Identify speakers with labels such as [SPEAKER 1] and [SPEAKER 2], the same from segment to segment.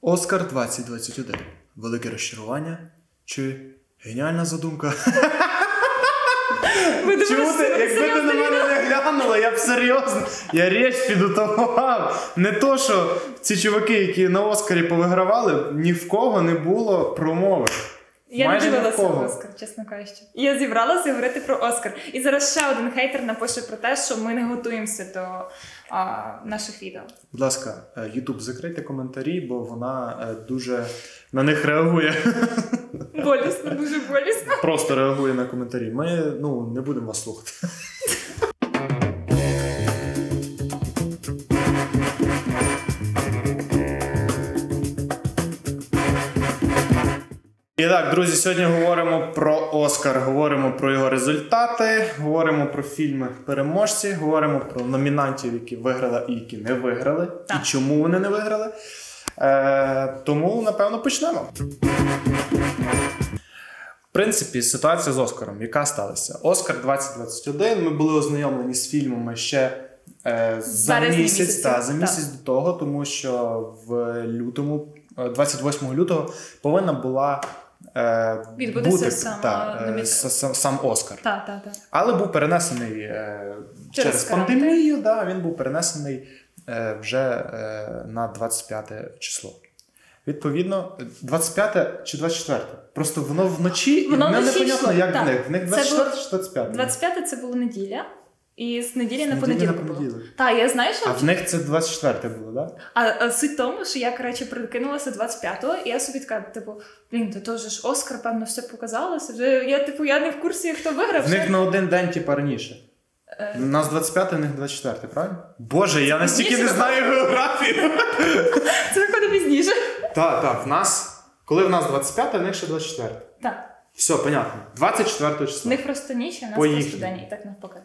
[SPEAKER 1] Оскар 2021. Велике розчарування чи геніальна задумка? Чому ти, якби ти на мене не глянула, я б серйозно, я річ підготував. Не то, що ці чуваки, які на Оскарі повигравали, ні в кого не було промови.
[SPEAKER 2] Я
[SPEAKER 1] Майже
[SPEAKER 2] не дивилася. Оскар, чесно кажучи. Я зібралася говорити про Оскар. І зараз ще один хейтер напише про те, що ми не готуємося до а, наших відео.
[SPEAKER 1] Будь ласка, е, Ютуб, закрийте коментарі, бо вона е, дуже на них реагує.
[SPEAKER 2] Болісно, дуже болісно.
[SPEAKER 1] Просто реагує на коментарі. Ми ну, не будемо вас слухати. І так, друзі, сьогодні говоримо про Оскар, говоримо про його результати, говоримо про фільми переможці, говоримо про номінантів, які виграли і які не виграли,
[SPEAKER 2] Так.
[SPEAKER 1] і чому вони не виграли. Е, тому, напевно, почнемо. В принципі, ситуація з Оскаром, яка сталася? Оскар 2021. Ми були ознайомлені з фільмами ще е, за
[SPEAKER 2] Березні
[SPEAKER 1] місяць, та, за
[SPEAKER 2] так.
[SPEAKER 1] до того, тому що в лютому, е, 28 лютого, повинна була е,
[SPEAKER 2] Відбудеться
[SPEAKER 1] бути
[SPEAKER 2] сама
[SPEAKER 1] та, е, сам, сам Оскар.
[SPEAKER 2] Так, так, так.
[SPEAKER 1] Але був перенесений е,
[SPEAKER 2] Через
[SPEAKER 1] через, пандемію. Да, він був перенесений е, вже е, на 25 число. Відповідно, 25 чи 24. Просто воно вночі, і
[SPEAKER 2] Воно
[SPEAKER 1] мене
[SPEAKER 2] вночі
[SPEAKER 1] непонятно, як
[SPEAKER 2] так.
[SPEAKER 1] в них. В них 24 чи 25.
[SPEAKER 2] 25 це була неділя, і з неділі
[SPEAKER 1] З
[SPEAKER 2] на понеділок
[SPEAKER 1] на понеділок.
[SPEAKER 2] Так, я знаю, що
[SPEAKER 1] А в них це 24 було, так? Да?
[SPEAKER 2] А, а суть в тому, що я коротше прикинулася 25-го, і я собі така, типу, блін, то теж ж Оскар, певно, все показалося. Вже я, типу, я не в курсі, хто виграв.
[SPEAKER 1] В них на один день, типа, раніше.
[SPEAKER 2] Е.
[SPEAKER 1] У нас 25, у них 24, правильно? Боже, я настільки не знаю географію.
[SPEAKER 2] Це виходить пізніше.
[SPEAKER 1] Так, так, в нас. Коли в нас 25, у них ще 24.
[SPEAKER 2] Так,
[SPEAKER 1] Все, понятно. 24
[SPEAKER 2] в
[SPEAKER 1] числа.
[SPEAKER 2] них просто ніч, а в нас просто день, і так навпаки.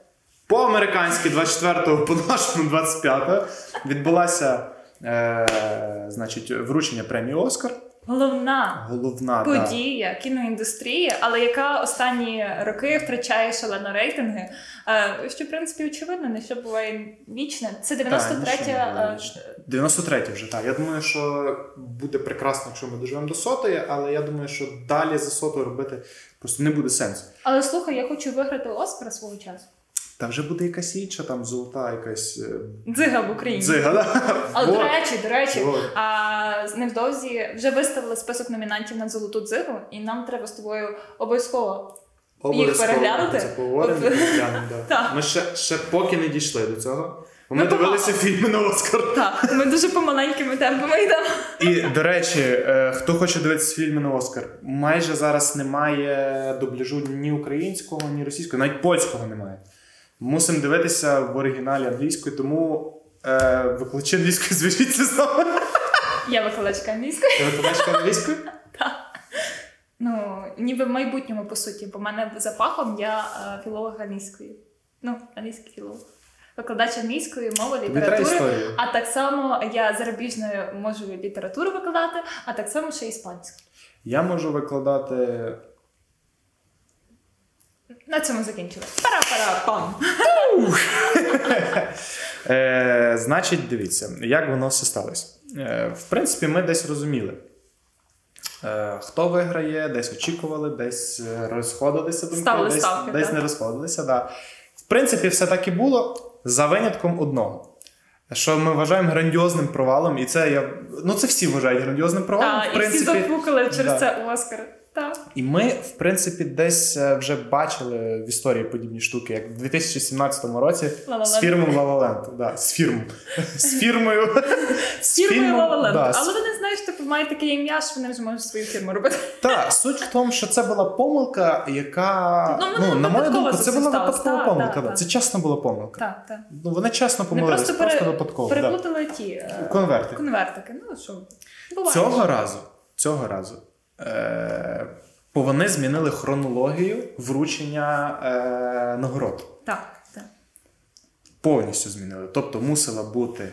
[SPEAKER 1] По-американськи 24-го, по нашому 25-го відбулася е, значить, вручення премії Оскар.
[SPEAKER 2] Головна
[SPEAKER 1] Головна да.
[SPEAKER 2] подія кіноіндустрії, але яка останні роки втрачає шалено рейтинги. Е, Що, в принципі, очевидно, не що буває вічне. Це
[SPEAKER 1] Та,
[SPEAKER 2] 93
[SPEAKER 1] нічого не було
[SPEAKER 2] е,
[SPEAKER 1] 93 вже, так. Я думаю, що буде прекрасно, якщо ми доживемо до сотої, але я думаю, що далі за сотою робити просто не буде сенсу.
[SPEAKER 2] Але слухай, я хочу виграти Оскар свого часу.
[SPEAKER 1] Та вже буде якась інша, там золота якась е,
[SPEAKER 2] Дзига в Україні.
[SPEAKER 1] дзига. Да?
[SPEAKER 2] Але
[SPEAKER 1] Вот.
[SPEAKER 2] до речі, до речі,
[SPEAKER 1] Вот.
[SPEAKER 2] а невдовзі вже виставили список номінантів на золоту дзигу, і нам треба з тобою обов'язково.
[SPEAKER 1] Обов'язково
[SPEAKER 2] переглянути?
[SPEAKER 1] Да. Ми ще, ще поки не дійшли до цього. Бо Ми
[SPEAKER 2] Ми
[SPEAKER 1] дивилися
[SPEAKER 2] помало.
[SPEAKER 1] фільми на Оскар.
[SPEAKER 2] Так, ми дуже помаленькими темпами йдемо.
[SPEAKER 1] І до речі, е, хто хоче дивитися фільми на Оскар, майже зараз немає дубляжу ні українського, ні російського, навіть польського немає. Мусимо дивитися в оригіналі англійською, тому е, викладачі англійської зв'яжіться з нами.
[SPEAKER 2] Я викладачка англійської.
[SPEAKER 1] Ти викладачка англійською?
[SPEAKER 2] Ну, ніби в майбутньому, по суті, бо в мене за фахом я е, філолог англійської. Ну, англійський філолог. Викладач англійської мови, літератури. А так само я зарубіжною можу літературу викладати, а так само ще іспанську.
[SPEAKER 1] Я можу викладати.
[SPEAKER 2] На цьому закінчили. Пара-пара-пам!
[SPEAKER 1] Е, значить, дивіться, як воно все сталося. Е, в принципі, ми десь розуміли. Е, хто виграє, десь очікували, десь е, розходилися думки,
[SPEAKER 2] Ставили
[SPEAKER 1] десь,
[SPEAKER 2] ставки,
[SPEAKER 1] десь
[SPEAKER 2] так.
[SPEAKER 1] не розходилися. Да. В принципі, все так і було за винятком одного. Що ми вважаємо грандіозним провалом, і це я. Ну, це всі вважають грандіозним провалом.
[SPEAKER 2] Так,
[SPEAKER 1] в
[SPEAKER 2] і всі
[SPEAKER 1] принципі,
[SPEAKER 2] запукали через
[SPEAKER 1] да.
[SPEAKER 2] це Оскар. Так.
[SPEAKER 1] І ми, в принципі, десь е, вже бачили в історії подібні штуки, як в 2017 році з фірмом Да, з фірмою.
[SPEAKER 2] З фірмою
[SPEAKER 1] да,
[SPEAKER 2] Але вони, знаєш, типу, мають таке ім'я, що вони вже можуть свою фірму робити.
[SPEAKER 1] Так, суть в тому, що це була помилка, яка.
[SPEAKER 2] Ну,
[SPEAKER 1] Ну, на мою думку,
[SPEAKER 2] це
[SPEAKER 1] була випадкова помилка. Це чесно була помилка.
[SPEAKER 2] Так, так.
[SPEAKER 1] Ну, вони чесно помилились,
[SPEAKER 2] просто,
[SPEAKER 1] просто,
[SPEAKER 2] пере...
[SPEAKER 1] випадково. Да.
[SPEAKER 2] переплутали ті е, конвертики. Ну що, буває.
[SPEAKER 1] Цього разу, цього разу. Е- бо вони змінили хронологію вручення е- нагород.
[SPEAKER 2] Так, так.
[SPEAKER 1] повністю змінили. Тобто мусила бути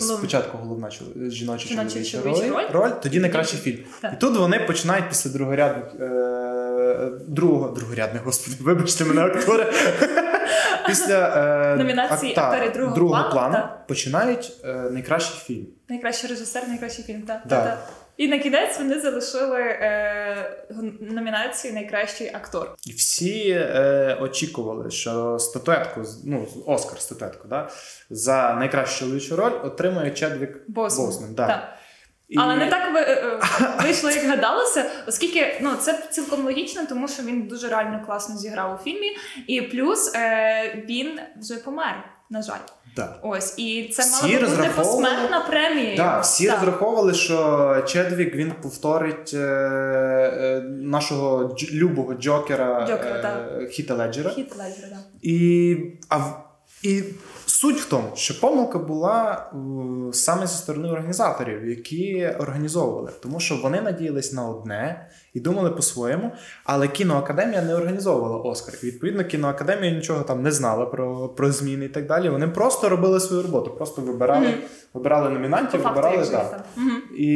[SPEAKER 1] спочатку головна жіноча чоловіча роль,
[SPEAKER 2] роль.
[SPEAKER 1] тоді найкращий фільм.
[SPEAKER 2] Так.
[SPEAKER 1] І тут вони починають після другорядних е- другого другорядних, господи, вибачте мене, актори. після е,
[SPEAKER 2] Номінації
[SPEAKER 1] акта-
[SPEAKER 2] актори другого плану, так.
[SPEAKER 1] починають е, найкращий фільм.
[SPEAKER 2] Найкращий режисер, найкращий фільм. Так,
[SPEAKER 1] Да.
[SPEAKER 2] так. І на кінець вони залишили е, номінацію Найкращий актор.
[SPEAKER 1] І всі е, очікували, що статуетку, ну, Оскар статуетку, да, за найкращу чоловічу роль отримає Чедвік
[SPEAKER 2] Босман.
[SPEAKER 1] Босман. Да.
[SPEAKER 2] Так.
[SPEAKER 1] І-
[SPEAKER 2] Але не так е, е, вийшло, як гадалося, оскільки ну це цілком логічно, тому що він дуже реально класно зіграв у фільмі. І плюс е, він вже помер, на жаль.
[SPEAKER 1] Да.
[SPEAKER 2] Ось і це
[SPEAKER 1] Всі
[SPEAKER 2] мала бути
[SPEAKER 1] розраховували-
[SPEAKER 2] посмертна премія.
[SPEAKER 1] Да, всі
[SPEAKER 2] Так.
[SPEAKER 1] розраховували, що Чедвік він повторить е, е, нашого дж- любого Джокера,
[SPEAKER 2] Джокера,
[SPEAKER 1] е, Хіта Леджера.
[SPEAKER 2] Хіт Леджера, да.
[SPEAKER 1] І, а, і суть в тому, що помилка була е, саме зі сторони організаторів, які організовували, тому що вони надіялись на одне і думали по-своєму, але кіноакадемія не організовувала Оскар. Відповідно, кіноакадемія нічого там не знала про, про зміни і так далі. Вони просто робили свою роботу, просто вибирали,
[SPEAKER 2] Мгм.
[SPEAKER 1] вибирали номінантів,
[SPEAKER 2] факту,
[SPEAKER 1] вибирали да.
[SPEAKER 2] Мгм.
[SPEAKER 1] І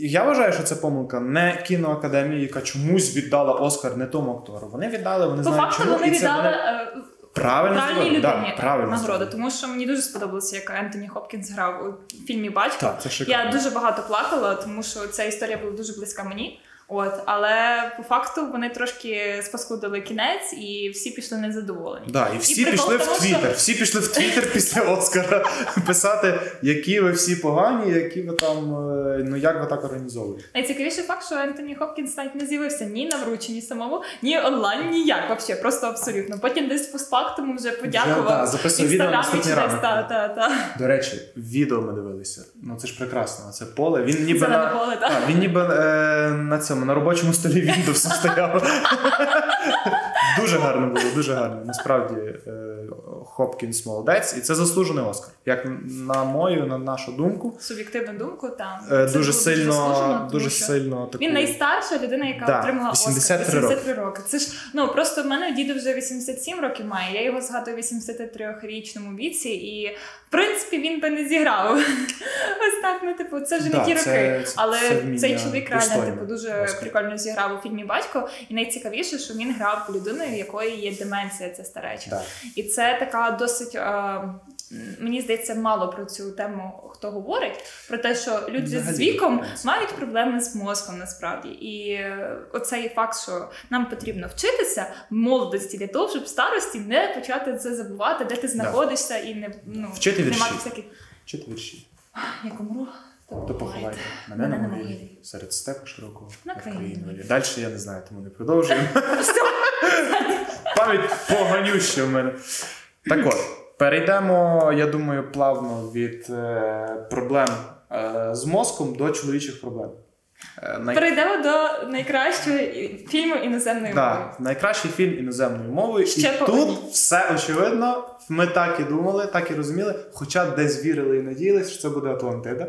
[SPEAKER 1] я вважаю, що це помилка не кіноакадемії, яка чомусь віддала Оскар не тому актору. Вони віддали, вони
[SPEAKER 2] По
[SPEAKER 1] знають,
[SPEAKER 2] факту
[SPEAKER 1] чому
[SPEAKER 2] вони
[SPEAKER 1] і це
[SPEAKER 2] віддали
[SPEAKER 1] вони
[SPEAKER 2] е,
[SPEAKER 1] правильно
[SPEAKER 2] правильній людині
[SPEAKER 1] Да,
[SPEAKER 2] нагороду, тому що мені дуже сподобалося, як Ентоні Хопкінс грав у фільмі Батько.
[SPEAKER 1] Так, це шикарно.
[SPEAKER 2] Я дуже багато плакала, тому що ця історія була дуже близька мені. От, але по факту вони трошки спаскудили кінець, і всі пішли незадоволені.
[SPEAKER 1] Да, і всі
[SPEAKER 2] прикол
[SPEAKER 1] пішли
[SPEAKER 2] тому,
[SPEAKER 1] в Твіттер. Всі пішли в Твіттер після Оскара писати, які ви всі погані, які ви там, е, ну як ви так організовуєте.
[SPEAKER 2] Найцікавіший факт, що Ентоні Хопкінс навіть не з'явився ні на врученні самому, ні онлайн, ніяк вообще, просто абсолютно. Потім десь постфактуму вже подякував. Інстаграмі чи десь. Та, та, та.
[SPEAKER 1] До речі, відео ми дивилися. Ну це ж прекрасно. Це поле. Він ніби
[SPEAKER 2] Зелене
[SPEAKER 1] на,
[SPEAKER 2] поле, так.
[SPEAKER 1] А, він ніби е, на цьому на робочому столі Windows стояв. Дуже гарно було, дуже гарно. Насправді е, Хопкінс молодець, і це заслужений Оскар. Як на мою, на нашу думку,
[SPEAKER 2] Суб'єктивну думку, там
[SPEAKER 1] е, дуже сильно, дуже сильно таку...
[SPEAKER 2] Він найстарша людина, яка
[SPEAKER 1] Да,
[SPEAKER 2] отримала
[SPEAKER 1] 83
[SPEAKER 2] Оскар 83 роки. Це ж ну просто в мене діду вже 87 років має. Я його згадую в 83-річному віці, і в принципі він би не зіграв. Ось так, ну типу, це вже
[SPEAKER 1] Да,
[SPEAKER 2] не ті
[SPEAKER 1] це-
[SPEAKER 2] роки. Але
[SPEAKER 1] це
[SPEAKER 2] цей чоловік реально типу дуже
[SPEAKER 1] Оскар.
[SPEAKER 2] прикольно зіграв у фільмі Батько. І найцікавіше, що він грав людиною, в якої є деменція, це стареча.
[SPEAKER 1] Да.
[SPEAKER 2] І це така досить. Е, Мені здається, мало про цю тему хто говорить, про те, що люди
[SPEAKER 1] Взагалі,
[SPEAKER 2] з віком мають проблеми з мозком насправді. І е, оцей факт, що нам потрібно вчитися в молодості для того, щоб в старості не почати це забувати, де ти знаходишся, і не ну
[SPEAKER 1] Вчити
[SPEAKER 2] не мати всяких
[SPEAKER 1] Чити вірші.
[SPEAKER 2] як умру, то
[SPEAKER 1] То поховайте мене на могилі серед степу широкого
[SPEAKER 2] На країні.
[SPEAKER 1] країні. Далі я не знаю, тому не продовжуємо. Пам'ять поганюща в мене. Так от, перейдемо, я думаю, плавно від е, проблем е, з мозком до чоловічих проблем. Е, най-
[SPEAKER 2] Перейдемо до найкращого фільму іноземної мови.
[SPEAKER 1] Найкращий фільм іноземною мовою.
[SPEAKER 2] Ще
[SPEAKER 1] і
[SPEAKER 2] по
[SPEAKER 1] тут все очевидно. Ми так і думали, так і розуміли, хоча десь вірили і надіялись, що це буде Атлантида.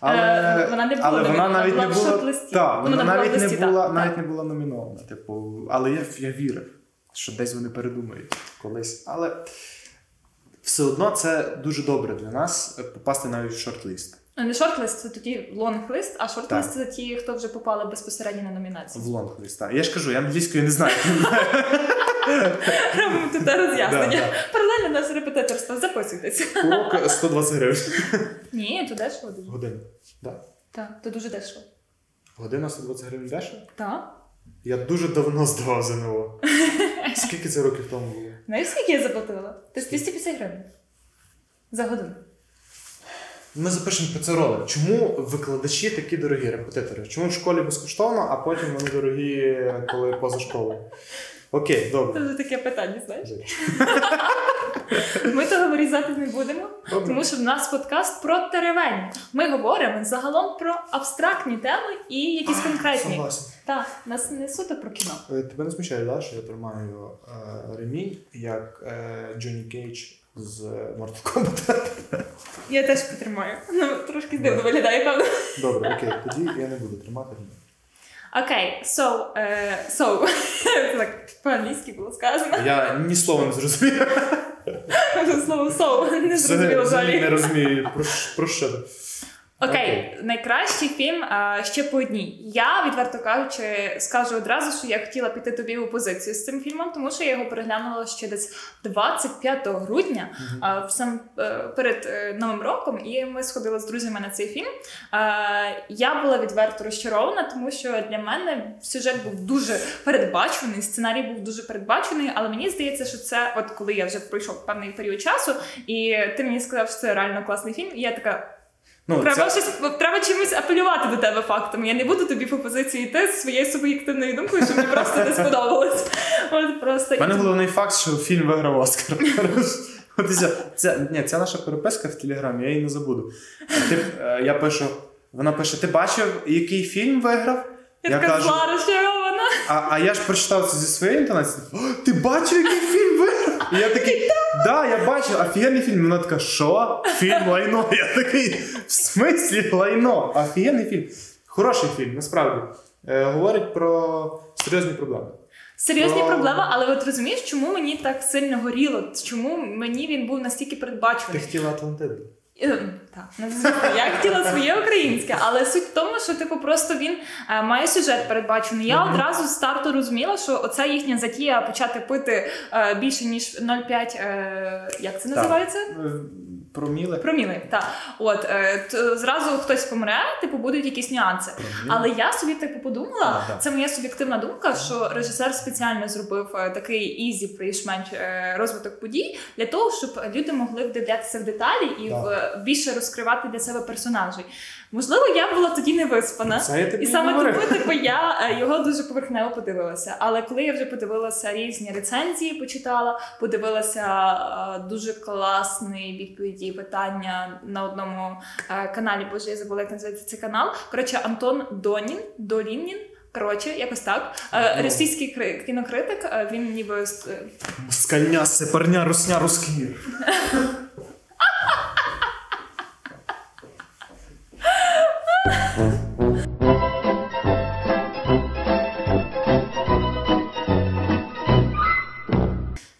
[SPEAKER 1] Але,
[SPEAKER 2] Е, вона не була
[SPEAKER 1] але вона навіть не
[SPEAKER 2] в
[SPEAKER 1] була, та, вона
[SPEAKER 2] вона
[SPEAKER 1] навіть,
[SPEAKER 2] листі,
[SPEAKER 1] не була,
[SPEAKER 2] та,
[SPEAKER 1] навіть не була номінована. Типу, але я, я вірив, що десь вони передумають колись. Але все одно це дуже добре для нас попасти навіть в шорт-лист.
[SPEAKER 2] Ну, Не шорт-лист, це тоді лонг-лист, а шорт-лист це ті, хто вже попали безпосередньо на номінацію.
[SPEAKER 1] В лонг-лист. так. Я ж кажу, я англійської не знаю.
[SPEAKER 2] Робимо тут роз'яснення. Паралельно наше репетиторство, записуйтесь.
[SPEAKER 1] Урок 120 гривень.
[SPEAKER 2] Ні, то дешево дуже.
[SPEAKER 1] Година. Да.
[SPEAKER 2] Так, то дуже дешево.
[SPEAKER 1] Година 120 гривень дешево?
[SPEAKER 2] Так.
[SPEAKER 1] Я дуже давно здавав ЗНО. Скільки це років тому було?
[SPEAKER 2] Знаєш, скільки я заплатила? Ти 250 гривень. За годину.
[SPEAKER 1] Ми запишемо про це ролик. Чому викладачі такі дорогі репетитори? Чому в школі безкоштовно, а потім вони дорогі, коли поза школою? Окей,
[SPEAKER 2] Це вже таке питання, знаєш. Ми того вирізати не будемо,
[SPEAKER 1] Добре.
[SPEAKER 2] тому що в нас подкаст про теревень. Ми говоримо загалом про абстрактні теми і якісь конкретні.
[SPEAKER 1] Согласен.
[SPEAKER 2] Так, нас не суто про кіно.
[SPEAKER 1] Е, Тебе не смущає, да, що я тримаю е, ремінь, як е, Джонні Кейдж з Mortal Kombat?
[SPEAKER 2] Я теж потримаю. Ну, трошки дивно виглядає, певно.
[SPEAKER 1] Добре, окей, тоді я не буду тримати.
[SPEAKER 2] Окей, so, uh, so. Так по-англійськи було сказано.
[SPEAKER 1] Я ні слова не зрозумів.
[SPEAKER 2] Слово so не зрозуміло
[SPEAKER 1] Взагалі не розумію, про що.
[SPEAKER 2] Окей,
[SPEAKER 1] Окей.
[SPEAKER 2] найкращий фільм а, ще по одній. Я, відверто кажучи, скажу одразу, що я хотіла піти тобі в опозицію з цим фільмом, тому що я його переглянула ще десь 25 грудня, а, в сам е, перед е, Новим роком, і ми сходили з друзями на цей фільм. А, я була відверто розчарована, тому що для мене сюжет був дуже передбачений, сценарій був дуже передбачений, але мені здається, що це, от коли я вже пройшов певний період часу, і ти мені сказав, що це реально класний фільм, і я така.
[SPEAKER 1] Ну,
[SPEAKER 2] Треба щось треба чимось апелювати до тебе фактами. Я не буду тобі по позиції йти з своєю суб'єктивною думкою, що мені просто не сподобалось. От просто
[SPEAKER 1] У мене головний факт, що фільм виграв Оскар. Це, ні, це наша переписка в Телеграмі, я її не забуду. Ти, е, я пишу, вона пише: ти бачив, який фільм виграв?
[SPEAKER 2] я така зла розчарована.
[SPEAKER 1] а, а я ж прочитав це зі своєї інтонації. «О, Ти бачив, який фільм виграв? І я такий, да, я бачив, офігенний фільм. Вона така, що? Фільм лайно. Я такий, в смислі лайно? Офігенний фільм. Хороший фільм, насправді. Е, говорить про серйозні проблеми.
[SPEAKER 2] Серйозні
[SPEAKER 1] Про-
[SPEAKER 2] проблеми, але от розумієш, чому мені так сильно горіло? Чому мені він був настільки
[SPEAKER 1] Ти хотіла Атлантиду.
[SPEAKER 2] Ем, Так, звісно, я хотіла своє українське, але суть в тому, що типу просто він е, має сюжет передбачений. Я одразу з старту розуміла, що оця їхня затія почати пити е, більше ніж 0,5, е, як це називається?
[SPEAKER 1] Проміли.
[SPEAKER 2] Проміли, так. От е, то зразу хтось помре, типу будуть якісь нюанси. Але я собі типу подумала,
[SPEAKER 1] А,
[SPEAKER 2] це моя суб'єктивна думка, що режисер спеціально зробив е, такий easy більш-менш е, розвиток подій для того, щоб люди могли вдивлятися в деталі і в, більше розкривати для себе персонажей. Можливо, я була тоді не виспана. І саме
[SPEAKER 1] говорив.
[SPEAKER 2] тому, типу, я е, його дуже поверхнево подивилася. Але коли я вже подивилася різні рецензії, почитала, подивилася е, дуже класні відповіді питання на одному е, каналі. Боже, я забула, як називається цей канал. Коротше, Антон Донін, Долінін. Коротше, якось так. Російський кри- кінокритик. Він ніби е,
[SPEAKER 1] сепарня, русня, русський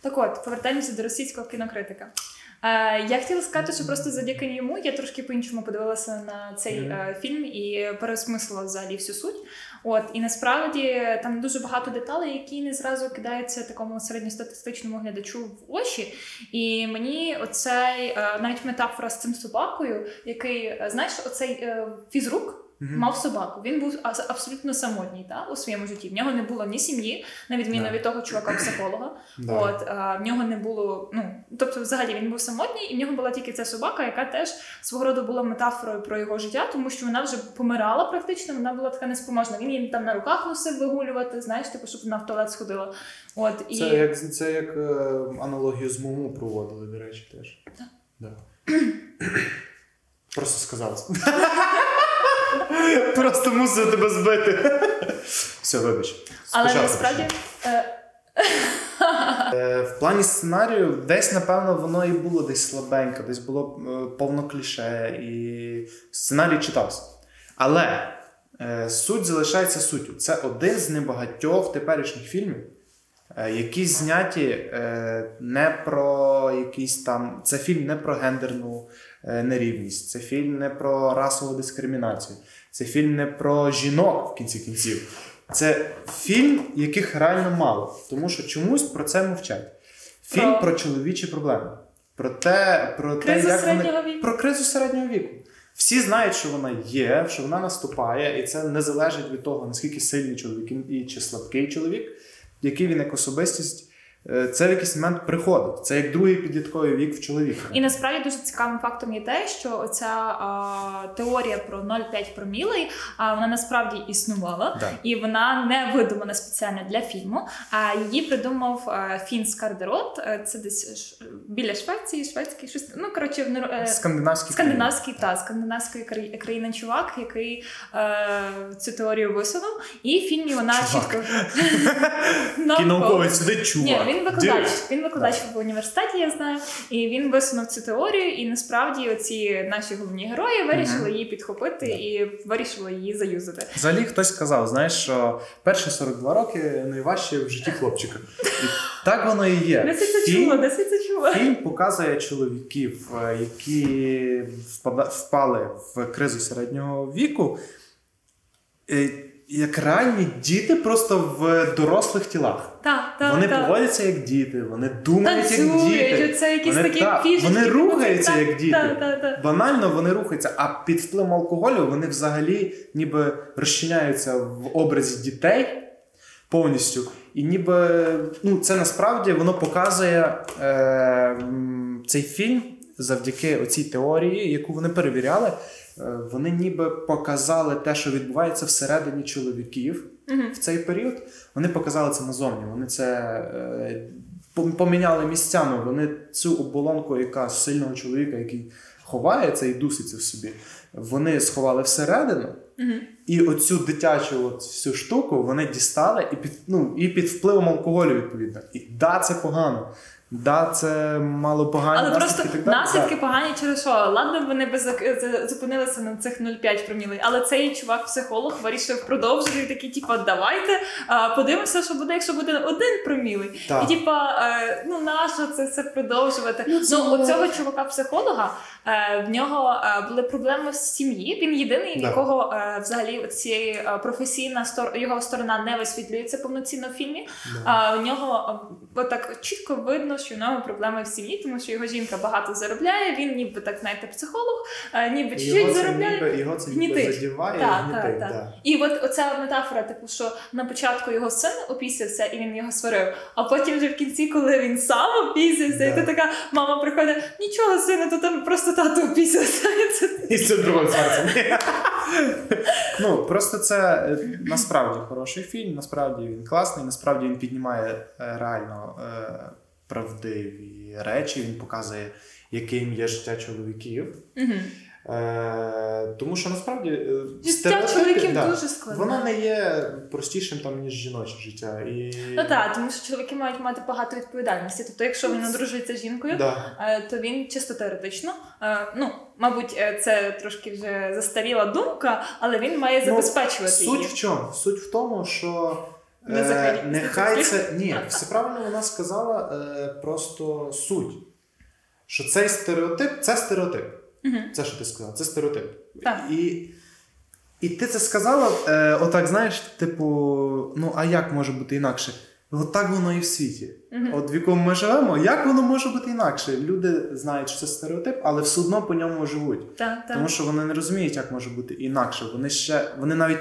[SPEAKER 2] Так от, повертаємося до російського кінокритика. Е, я хотіла сказати, що просто завдяки йому я трошки по-іншому подивилася на цей е, фільм і переосмислила взагалі всю суть. От, і насправді там дуже багато деталей, які не зразу кидаються такому середньостатистичному глядачу в очі. І мені оцей е, навіть метафора з цим собакою, який, е, знаєш, оцей е, фізрук.
[SPEAKER 1] Мгм.
[SPEAKER 2] Мав собаку. Він був абсолютно самотній та, у своєму житті. В нього не було ні сім'ї, на відміну
[SPEAKER 1] Да.
[SPEAKER 2] від того чувака-психолога.
[SPEAKER 1] Да.
[SPEAKER 2] От а, в нього не було. Ну тобто, взагалі він був самотній, і в нього була тільки ця собака, яка теж свого роду була метафорою про його життя, тому що вона вже помирала практично. Вона була така неспроможна. Він її там на руках носив вигулювати, знаєш, типу, щоб вона в туалет сходила. От і
[SPEAKER 1] Це як, це як е, аналогію з Муму проводили, до речі, теж.
[SPEAKER 2] Так.
[SPEAKER 1] Да. Просто сказав. Просто мусив тебе збити. Все, вибач.
[SPEAKER 2] але насправді. Е,
[SPEAKER 1] Е, В плані сценарію, десь, напевно, воно і було десь слабенько, десь було е, повно кліше, і сценарій читався. Але суть залишається суттю. Це один з небагатьох теперішніх фільмів, які зняті не про якийсь там. Це фільм не про гендерну нерівність, це фільм не про расову дискримінацію, це фільм не про жінок в кінці кінців. Це фільм, яких реально мало, тому що чомусь про це мовчать. Фільм
[SPEAKER 2] Про-
[SPEAKER 1] про, чоловічі проблеми, про те, про
[SPEAKER 2] Кризу
[SPEAKER 1] те, як вони...
[SPEAKER 2] віку.
[SPEAKER 1] про кризу середнього віку. Всі знають, що вона є, що вона наступає, і це не залежить від того, наскільки сильний чоловік і чи слабкий чоловік, який він як особистість. Е, Це в якийсь момент приходить. Це як другий підлітковий вік в чоловіка.
[SPEAKER 2] І насправді дуже цікавим фактом є те, що оця а, теорія про 0,5 промілей, а, вона насправді існувала.
[SPEAKER 1] Да.
[SPEAKER 2] І вона не видумана спеціально для фільму. А її придумав е, Фін Скардерот. Е, Це десь біля Швеції, шведський щось. Ну коротше, в
[SPEAKER 1] Скандинавський
[SPEAKER 2] скандинавський та скандинавської краї- країни чувак, який е, цю теорію висунув. І в фільмі вона
[SPEAKER 1] Чувак.
[SPEAKER 2] чітко
[SPEAKER 1] науковець сидить чувак.
[SPEAKER 2] Він викладач. Він викладач в університеті, я знаю. І він висунув цю теорію, і насправді оці наші головні герої вирішили її підхопити і вирішили її заюзати.
[SPEAKER 1] Взагалі хтось сказав, знаєш, що перші 42 роки найважче в житті хлопчика. І так воно і є.
[SPEAKER 2] Десь це чула, десь це чула.
[SPEAKER 1] Фільм показує чоловіків, е, які впали в кризу середнього віку, е, як реальні діти просто в дорослих тілах.
[SPEAKER 2] Так, так,
[SPEAKER 1] вони
[SPEAKER 2] так.
[SPEAKER 1] поводяться як діти, вони думають як
[SPEAKER 2] Танцюють,
[SPEAKER 1] діти.
[SPEAKER 2] це якісь
[SPEAKER 1] Вони,
[SPEAKER 2] такі
[SPEAKER 1] та,
[SPEAKER 2] фішечки.
[SPEAKER 1] вони рухаються
[SPEAKER 2] так,
[SPEAKER 1] як діти. Банально вони рухаються, а під впливом алкоголю вони взагалі ніби розчиняються в образі дітей повністю. І ніби ну, це насправді воно показує е, цей фільм завдяки оцій теорії, яку вони перевіряли. Е, вони ніби показали те, що відбувається всередині чоловіків
[SPEAKER 2] Мгм.
[SPEAKER 1] в цей період. Вони показали це назовні. Вони це е, поміняли місцями. Вони цю оболонку, яка сильного чоловіка, який ховається і дуситься в собі, вони сховали всередину.
[SPEAKER 2] Мгм.
[SPEAKER 1] І оцю дитячу от всю штуку вони дістали і під, ну, і під впливом алкоголю, відповідно. І да, це погано. Да, це мало погані
[SPEAKER 2] Але
[SPEAKER 1] наслідки
[SPEAKER 2] просто
[SPEAKER 1] так
[SPEAKER 2] наслідки
[SPEAKER 1] Да.
[SPEAKER 2] погані через що? Ладно, вони би зак- зупинилися на цих 0,5 промілей, але цей чувак-психолог вирішив продовжити і такий, типу, давайте подивимося, що буде, якщо буде один промілий.
[SPEAKER 1] Так.
[SPEAKER 2] І типа, е, ну нащо це все продовжувати? Ну,
[SPEAKER 1] це-
[SPEAKER 2] у цього чувака-психолога е, в нього е, були проблеми з сім'ї. Він єдиний, в якого е, взагалі цієї е, професійна його сторона не висвітлюється повноцінно в фільмі. А у нього а, отак чітко видно, що в нього проблеми в сім'ї, тому що його жінка багато заробляє. Він ніби так знаєте, психолог, ніби
[SPEAKER 1] І
[SPEAKER 2] чуть-чуть заробляє.
[SPEAKER 1] ніби, його це ніби задіває,
[SPEAKER 2] Так,
[SPEAKER 1] і
[SPEAKER 2] так.
[SPEAKER 1] Да.
[SPEAKER 2] І от оця метафора, типу, що на початку його син опісявся і він його сварив, а потім вже в кінці, коли він сам опісявся, і то така мама приходить: нічого, сину, то там просто тато опісявся. І це
[SPEAKER 1] І це ну, просто це е, насправді хороший фільм, насправді він класний, насправді він піднімає е, реально е, правдиві речі, він показує, яким є життя чоловіків.
[SPEAKER 2] Мгм.
[SPEAKER 1] Е, тому що насправді е,
[SPEAKER 2] життя чоловіків
[SPEAKER 1] да,
[SPEAKER 2] дуже складне.
[SPEAKER 1] воно не є простішим там, ніж жіноче життя. І...
[SPEAKER 2] Ну так, тому що чоловіки мають мати багато відповідальності. Тобто, якщо він одружується з жінкою,
[SPEAKER 1] Да.
[SPEAKER 2] Е, то він чисто теоретично. е, Ну, мабуть, це трошки вже застаріла думка, але він має
[SPEAKER 1] Ну,
[SPEAKER 2] забезпечувати
[SPEAKER 1] Суть
[SPEAKER 2] її.
[SPEAKER 1] в чому? Суть в тому, що
[SPEAKER 2] Не
[SPEAKER 1] е, нехай це. Ні, все правильно вона сказала, е, просто суть. Що цей стереотип це стереотип.
[SPEAKER 2] Мгм.
[SPEAKER 1] Це що ти сказала, це стереотип.
[SPEAKER 2] Так.
[SPEAKER 1] І, і ти це сказала, е, отак, знаєш, типу, ну а як може бути інакше? От так воно і в світі.
[SPEAKER 2] Мгм.
[SPEAKER 1] От в якому ми живемо, як воно може бути інакше? Люди знають, що це стереотип, але все одно по ньому живуть.
[SPEAKER 2] Так, так.
[SPEAKER 1] Тому що вони не розуміють, як може бути інакше. Вони ще, вони навіть,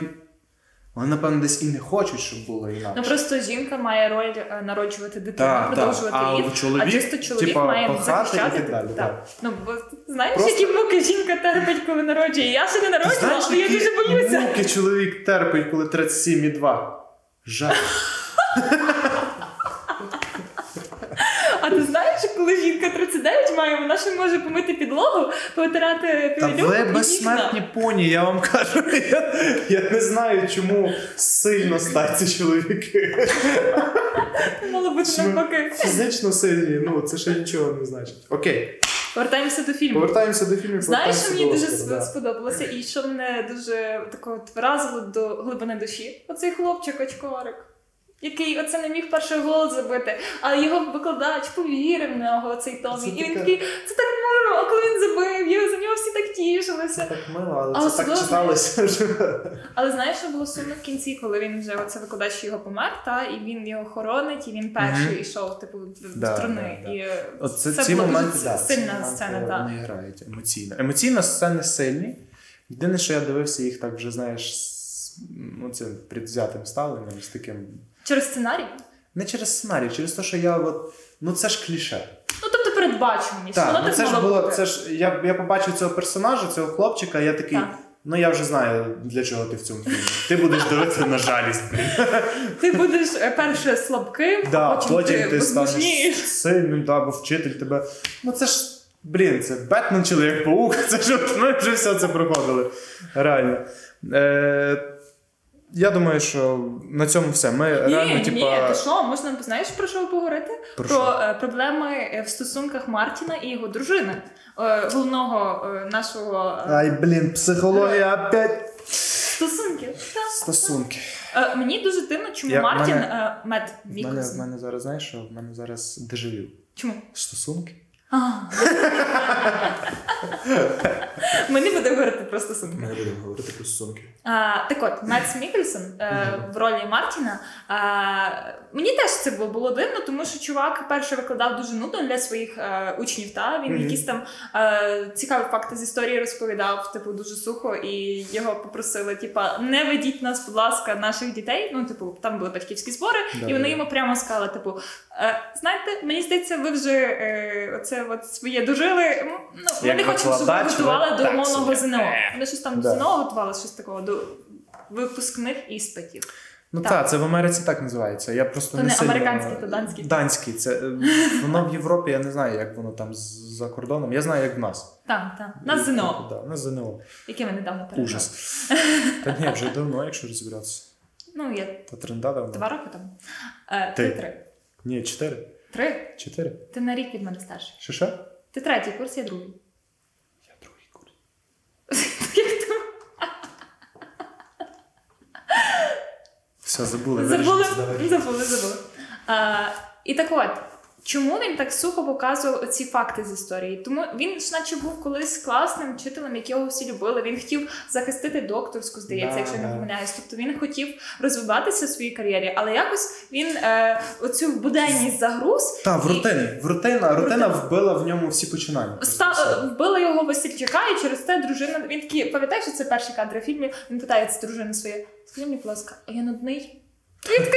[SPEAKER 1] вони, напевно, десь і не хочуть, щоб було інакше.
[SPEAKER 2] Ну просто жінка має роль е, народжувати дитину,
[SPEAKER 1] та,
[SPEAKER 2] продовжувати
[SPEAKER 1] так. А
[SPEAKER 2] її.
[SPEAKER 1] чоловік,
[SPEAKER 2] а чисто чоловік
[SPEAKER 1] типа,
[SPEAKER 2] має захищати.
[SPEAKER 1] і так далі,
[SPEAKER 2] Так. Ну бо знаєш,
[SPEAKER 1] Просто-
[SPEAKER 2] які муки жінка терпить, коли народжує. Я ще не
[SPEAKER 1] знаєш,
[SPEAKER 2] але я дуже боюся.
[SPEAKER 1] муки чоловік терпить, коли 37,2? Жаль.
[SPEAKER 2] 9 маємо, вона ще може помити підлогу, повитирати
[SPEAKER 1] Та Ви безсмертні поні, я вам кажу. Я, я не знаю, чому сильно стаються чоловіки.
[SPEAKER 2] Мало бути навпаки.
[SPEAKER 1] Фізично сильні, ну це ще нічого не значить. Окей.
[SPEAKER 2] Повертаємося до фільму.
[SPEAKER 1] Повертаємося до фільму.
[SPEAKER 2] Знаєш, що мені дуже да. сподобалося, і що мене дуже тако вразило до глибини душі. Оцей хлопчик очкорик який оце не міг перший гол забити, а його викладач повірив в нього цей Томі.
[SPEAKER 1] Це
[SPEAKER 2] І він такий, це так мило, а коли він забив, його за нього всі так тішилися.
[SPEAKER 1] Це так мило, але
[SPEAKER 2] Але
[SPEAKER 1] це так читалося.
[SPEAKER 2] Але знаєш, що було сумно в кінці, коли він вже оце викладач його помер, та і він його хоронить, і він перший йшов, типу, в
[SPEAKER 1] Да,
[SPEAKER 2] струни.
[SPEAKER 1] да, да.
[SPEAKER 2] І е,
[SPEAKER 1] От це,
[SPEAKER 2] це
[SPEAKER 1] ці
[SPEAKER 2] була
[SPEAKER 1] моменти,
[SPEAKER 2] дуже
[SPEAKER 1] да, ці
[SPEAKER 2] сильна
[SPEAKER 1] моменти
[SPEAKER 2] сцена, так.
[SPEAKER 1] вони грають емоційно. Емоційно сцени сильні. Єдине, що я дивився їх так вже, знаєш, ну, цим предвзятим ставленням, з таким.
[SPEAKER 2] Через сценарій.
[SPEAKER 1] Не через сценарій, через те, що я от. Ну це ж кліше.
[SPEAKER 2] Ну тобто передбачуваність.
[SPEAKER 1] Так,
[SPEAKER 2] Воно
[SPEAKER 1] ну
[SPEAKER 2] так
[SPEAKER 1] це ж було.
[SPEAKER 2] бути.
[SPEAKER 1] Це ж я, я побачив цього персонажа, цього хлопчика, я такий.
[SPEAKER 2] Так.
[SPEAKER 1] Ну я вже знаю, для чого ти в цьому фільмі. Ти будеш дивитися на жалість. блін.
[SPEAKER 2] Ти будеш е, перше слабким,
[SPEAKER 1] Да,
[SPEAKER 2] а потім, ти,
[SPEAKER 1] ти станеш сильним, да, бо вчитель тебе. Ну це ж, блін, це Бетмен чоловік паук, це ж ми вже все це проходили. Реально. Е, я думаю, що на цьому все. Ми реально,
[SPEAKER 2] Ні,
[SPEAKER 1] типа.
[SPEAKER 2] ні, ти що, можна знаєш про що поговорити?
[SPEAKER 1] Про
[SPEAKER 2] Про,
[SPEAKER 1] що?
[SPEAKER 2] е, проблеми е, в стосунках Мартіна і його дружини, е, головного е, нашого
[SPEAKER 1] Ай, блін, психологія опять.
[SPEAKER 2] стосунки.
[SPEAKER 1] Стосунки.
[SPEAKER 2] Мені дуже дивно, чому
[SPEAKER 1] Я-
[SPEAKER 2] Мартін
[SPEAKER 1] мене-
[SPEAKER 2] Мет
[SPEAKER 1] В мене, в мене зараз, знаєш, що в мене зараз дежавю.
[SPEAKER 2] Чому?
[SPEAKER 1] Стосунки.
[SPEAKER 2] Ми не будемо говорити про стосунки.
[SPEAKER 1] Ми не будемо говорити про стосунки.
[SPEAKER 2] А, так от, Метс Мікельсон е, в ролі Мартіна. А, мені теж це було, було дивно, тому що чувак перше викладав дуже нудно для своїх е, учнів. Та він
[SPEAKER 1] Мгм.
[SPEAKER 2] якісь там е, цікаві факти з історії розповідав, типу, дуже сухо, і його попросили: типа, не ведіть нас, будь ласка, наших дітей. Ну, типу, там були батьківські збори,
[SPEAKER 1] Да,
[SPEAKER 2] і вони
[SPEAKER 1] да.
[SPEAKER 2] йому прямо сказали: типу, е, знаєте, мені здається, ви вже е, оце от своє дожили. Ну,
[SPEAKER 1] Як
[SPEAKER 2] хочемо, щоб ви готували до умовного. ЗНО. Вони щось там до ЗНО готували, щось такого до випускних іспитів.
[SPEAKER 1] Ну
[SPEAKER 2] Так.
[SPEAKER 1] так, це в Америці так називається. Я просто
[SPEAKER 2] То
[SPEAKER 1] не
[SPEAKER 2] не
[SPEAKER 1] сильно...
[SPEAKER 2] американський, то данський.
[SPEAKER 1] Данський. Це е, воно в Європі, я не знаю, як воно там за кордоном. Я знаю, як в нас.
[SPEAKER 2] Так, так. На ЗНО,
[SPEAKER 1] Да, на ЗНО.
[SPEAKER 2] яке ми недавно перейшли.
[SPEAKER 1] Ужас. Та ні, вже давно, якщо розібратися.
[SPEAKER 2] Ну, є
[SPEAKER 1] Та тренда давно.
[SPEAKER 2] два роки тому. Е,
[SPEAKER 1] Ти.
[SPEAKER 2] ти три.
[SPEAKER 1] Ні, чотири.
[SPEAKER 2] Три?
[SPEAKER 1] Чотири.
[SPEAKER 2] Ти на рік від мене старший.
[SPEAKER 1] Що що?
[SPEAKER 2] Ти третій курс, я другий.
[SPEAKER 1] Я другий курс.
[SPEAKER 2] Як то?
[SPEAKER 1] Все, забули.
[SPEAKER 2] Забули, забули, забули. А, і так от, чому він так сухо показував ці факти з історії? Тому він ж наче був колись класним вчителем, якого всі любили. Він хотів захистити докторську, здається,
[SPEAKER 1] Да,
[SPEAKER 2] якщо не помиляюсь. Тобто він хотів розвиватися в своїй кар'єрі, але якось він е, оцю буденність загруз.
[SPEAKER 1] Та, в рутині. В рутина, рутина вбила в ньому всі починання.
[SPEAKER 2] Ста вбила його Васильчака, і через те дружина. Він такий, пам'ятаєш, що це перші кадри фільмів. Він питає це дружини своє. Скажи мені, будь ласка, а я нудний? Він ти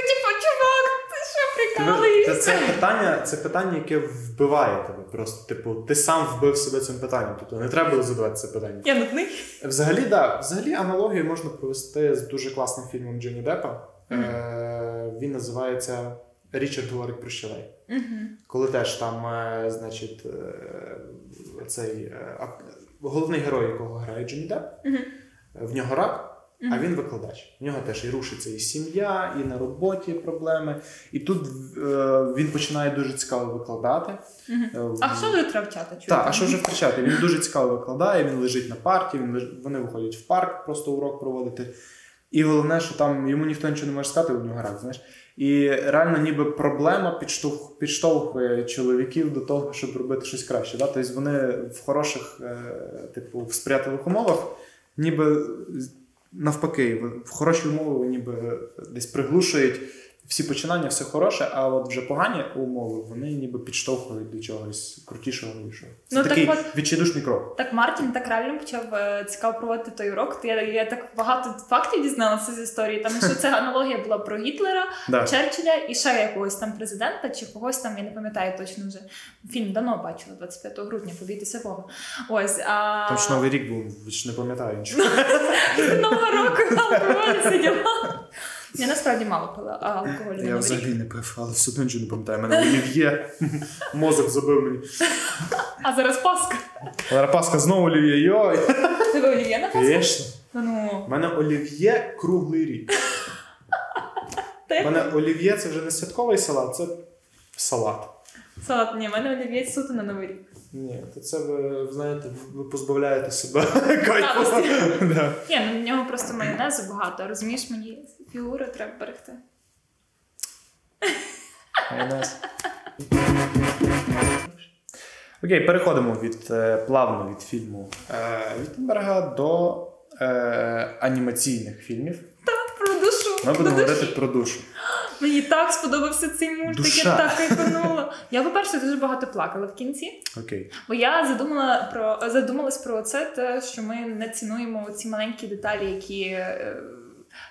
[SPEAKER 2] прикалуєшся?
[SPEAKER 1] Це, це питання, це питання, яке вбиває тебе. Просто, типу, ти сам вбив себе цим питанням. Тобто не треба було задавати це питання.
[SPEAKER 2] Я нудний.
[SPEAKER 1] Взагалі, да, взагалі аналогію можна провести з дуже класним фільмом Джонні Деппа. Е, він називається Річард говорить про щелей.
[SPEAKER 2] Угу.
[SPEAKER 1] Коли теж там, е, значить, е, цей е, головний герой, якого грає Джонні Депп,
[SPEAKER 2] Мгм.
[SPEAKER 1] в нього рак. А він викладач. В нього теж і рушиться і сім'я, і на роботі проблеми. І тут е, він починає дуже цікаво викладати. В-
[SPEAKER 2] А що вже треба вчати?
[SPEAKER 1] так, а що вже втрачати? Він дуже цікаво викладає, він лежить на парті, він леж... вони виходять в парк просто урок проводити. І головне, що там йому ніхто нічого не може сказати, у нього рак, знаєш. І реально, ніби проблема підштовх... підштовхує чоловіків до того, щоб робити щось краще. Да? Тобто вони в хороших, е, типу, в сприятливих умовах, ніби навпаки, в- хороші умови ніби десь приглушують всі починання, все хороше, а от вже погані умови вони ніби підштовхують до чогось крутішого новішого. Це
[SPEAKER 2] Ну, так
[SPEAKER 1] такий
[SPEAKER 2] от-
[SPEAKER 1] відчайдушний крок.
[SPEAKER 2] Так Мартін так реально почав е, цікаво проводити той урок. То я, я так багато фактів дізналася з історії. Там що це аналогія була про Гітлера. Черчилля і ще якогось там президента, чи когось там, я не пам'ятаю точно вже. Фільм давно бачила, 25 грудня, побійтеся Бога. Ось, а...
[SPEAKER 1] Там ж новий рік був, ж не пам'ятаю нічого.
[SPEAKER 2] Нового року діла. Я насправді мало пила алкоголю
[SPEAKER 1] Я взагалі не пив, але все одно нічого не пам'ятаю. У мене олів'є, мозок забив мені.
[SPEAKER 2] А зараз Пасха.
[SPEAKER 1] Зараз Пасха знову олів'є, йой.
[SPEAKER 2] Тебе олів'є на Пасху?
[SPEAKER 1] Звісно.
[SPEAKER 2] Ну,
[SPEAKER 1] У мене олів'є круглий рік. У мене олів'є це вже не святковий салат, це салат.
[SPEAKER 2] Салат, ні, в мене олів'є суто на Новий рік.
[SPEAKER 1] Ні, то це ви знаєте, ви позбавляєте себе кайфу.
[SPEAKER 2] Ні, ну в нього просто майонезу багато, розумієш, мені фігуру треба берегти.
[SPEAKER 1] Майонез. Окей, переходимо від е, плавно від фільму е, Віттенберга до е, анімаційних фільмів.
[SPEAKER 2] Так, Про душу.
[SPEAKER 1] Ми будемо
[SPEAKER 2] про
[SPEAKER 1] говорити
[SPEAKER 2] душу.
[SPEAKER 1] про душу.
[SPEAKER 2] Мені так сподобався цей мультик,
[SPEAKER 1] Душа.
[SPEAKER 2] я так кайфанула. Я, по-перше, дуже багато плакала в кінці,
[SPEAKER 1] Окей.
[SPEAKER 2] бо я задумала про задумалась про це, те, що ми не цінуємо ці маленькі деталі, які. е,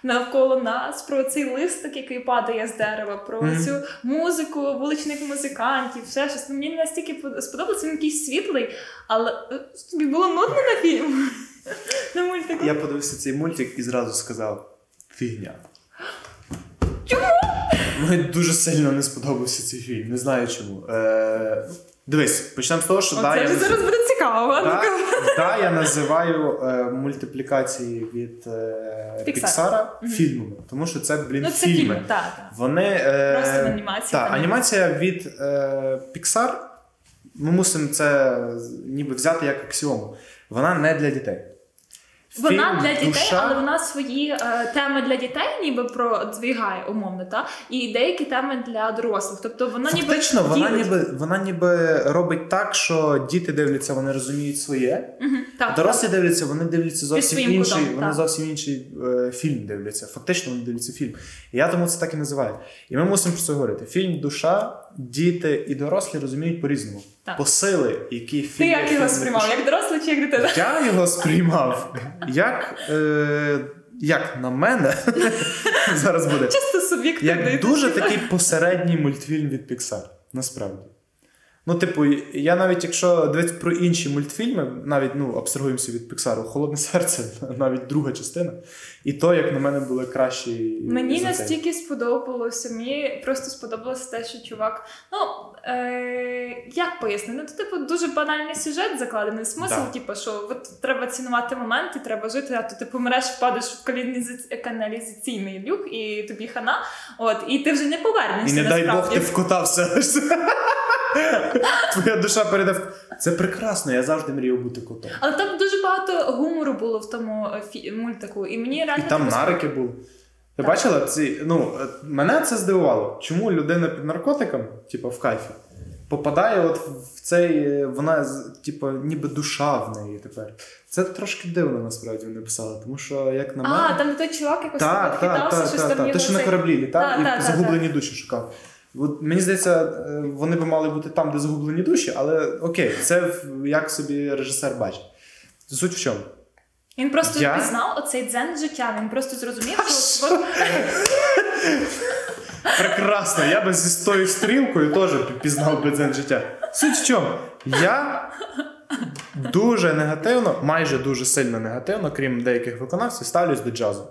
[SPEAKER 2] Навколо нас про цей листок, який падає з дерева, про
[SPEAKER 1] Мгм.
[SPEAKER 2] цю музику вуличних музикантів, все щось. Ну, Мені настільки под- сподобався він якийсь світлий, але е, тобі було нудно на фільм. На мультику.
[SPEAKER 1] Я подивився цей мультик і зразу сказав: фігня.
[SPEAKER 2] Чому?
[SPEAKER 1] Мені дуже сильно не сподобався цей фільм. Не знаю чому. Е, дивись, почнемо з того, що да,
[SPEAKER 2] Оце
[SPEAKER 1] я
[SPEAKER 2] вже зараз буде цікаво.
[SPEAKER 1] Да, да, я називаю е, мультиплікації від е,
[SPEAKER 2] Pixar.
[SPEAKER 1] Піксара фільмами, тому що це, блін,
[SPEAKER 2] Ну, це
[SPEAKER 1] фільми.
[SPEAKER 2] фільм, так. так.
[SPEAKER 1] Вони. Е,
[SPEAKER 2] Просто в анімації,
[SPEAKER 1] Так, анімація від е, Pixar. Ми мусимо це ніби взяти як аксіому. Вона не для дітей.
[SPEAKER 2] Вона
[SPEAKER 1] Фільм
[SPEAKER 2] для дітей,
[SPEAKER 1] «Душа».
[SPEAKER 2] але вона свої е, теми для дітей ніби продвігає умовно, та і деякі теми для дорослих. Тобто вона
[SPEAKER 1] Фактично,
[SPEAKER 2] ніби
[SPEAKER 1] вона ніби, вона ніби робить так, що діти дивляться, вони розуміють своє.
[SPEAKER 2] Мгм, так,
[SPEAKER 1] Дорослі дивляться, вони дивляться зовсім інший,
[SPEAKER 2] кутом,
[SPEAKER 1] вони
[SPEAKER 2] так.
[SPEAKER 1] зовсім інший е, фільм дивляться. Фактично вони дивляться фільм. І я тому це так і називаю. І ми мусимо про це говорити. Фільм душа, діти і дорослі розуміють по-різному.
[SPEAKER 2] Так.
[SPEAKER 1] Посили, які
[SPEAKER 2] Ти як його сприймав? Як дорослий чи як дитина?
[SPEAKER 1] Я його сприймав як, е, як на мене зараз буде.
[SPEAKER 2] Чисто суб'єктивний.
[SPEAKER 1] Як дуже такий посередній мультфільм від Pixar, насправді. Ну, типу, я навіть якщо дивитися про інші мультфільми, навіть ну, абстрагуємося від Pixar, Холодне серце, навіть друга частина. І то, як на мене, були кращі.
[SPEAKER 2] Мені настільки сподобалося. Мені просто сподобалося те, що чувак. Ну е- як пояснити? Ну, то, типу, дуже банальний сюжет закладений. Смисл,
[SPEAKER 1] Да.
[SPEAKER 2] типу, що от треба цінувати моменти, треба жити, а то ти помреш, впадеш в каналізаційний люк, і тобі хана. От, і ти вже не повернешся.
[SPEAKER 1] І не дай Бог ти в кота вселишся. Твоя душа перейде в. Це прекрасно, я завжди мріяв бути котом.
[SPEAKER 2] Але там дуже багато гумору було в тому е, фі- мультику, і мені реально
[SPEAKER 1] І там нарики були. Ти
[SPEAKER 2] Так.
[SPEAKER 1] бачила ці. Ну, е, мене це здивувало. Чому людина під наркотиком, типу в кайфі, попадає от в цей. е, Вона, типу, ніби душа в неї тепер. Це трошки дивно насправді вони писали, тому що, як на мене.
[SPEAKER 2] А, там той чувак якось
[SPEAKER 1] Так, так,
[SPEAKER 2] підхитався,
[SPEAKER 1] так,
[SPEAKER 2] щось
[SPEAKER 1] так,
[SPEAKER 2] там
[SPEAKER 1] Те, що на кораблі літав
[SPEAKER 2] Так,
[SPEAKER 1] і
[SPEAKER 2] так, так,
[SPEAKER 1] загублені душі шукав. От, мені здається, е, вони би мали бути там, де загублені душі, але окей, це як собі режисер бачить. Суть в чому?
[SPEAKER 2] Він просто
[SPEAKER 1] Я?
[SPEAKER 2] пізнав оцей дзен життя. Він просто зрозумів, що от,
[SPEAKER 1] Прекрасно, я би зі тою стрілкою теж пізнав би дзен життя. Суть в чому? Я дуже негативно, майже дуже сильно негативно, крім деяких виконавців, ставлюсь до джазу.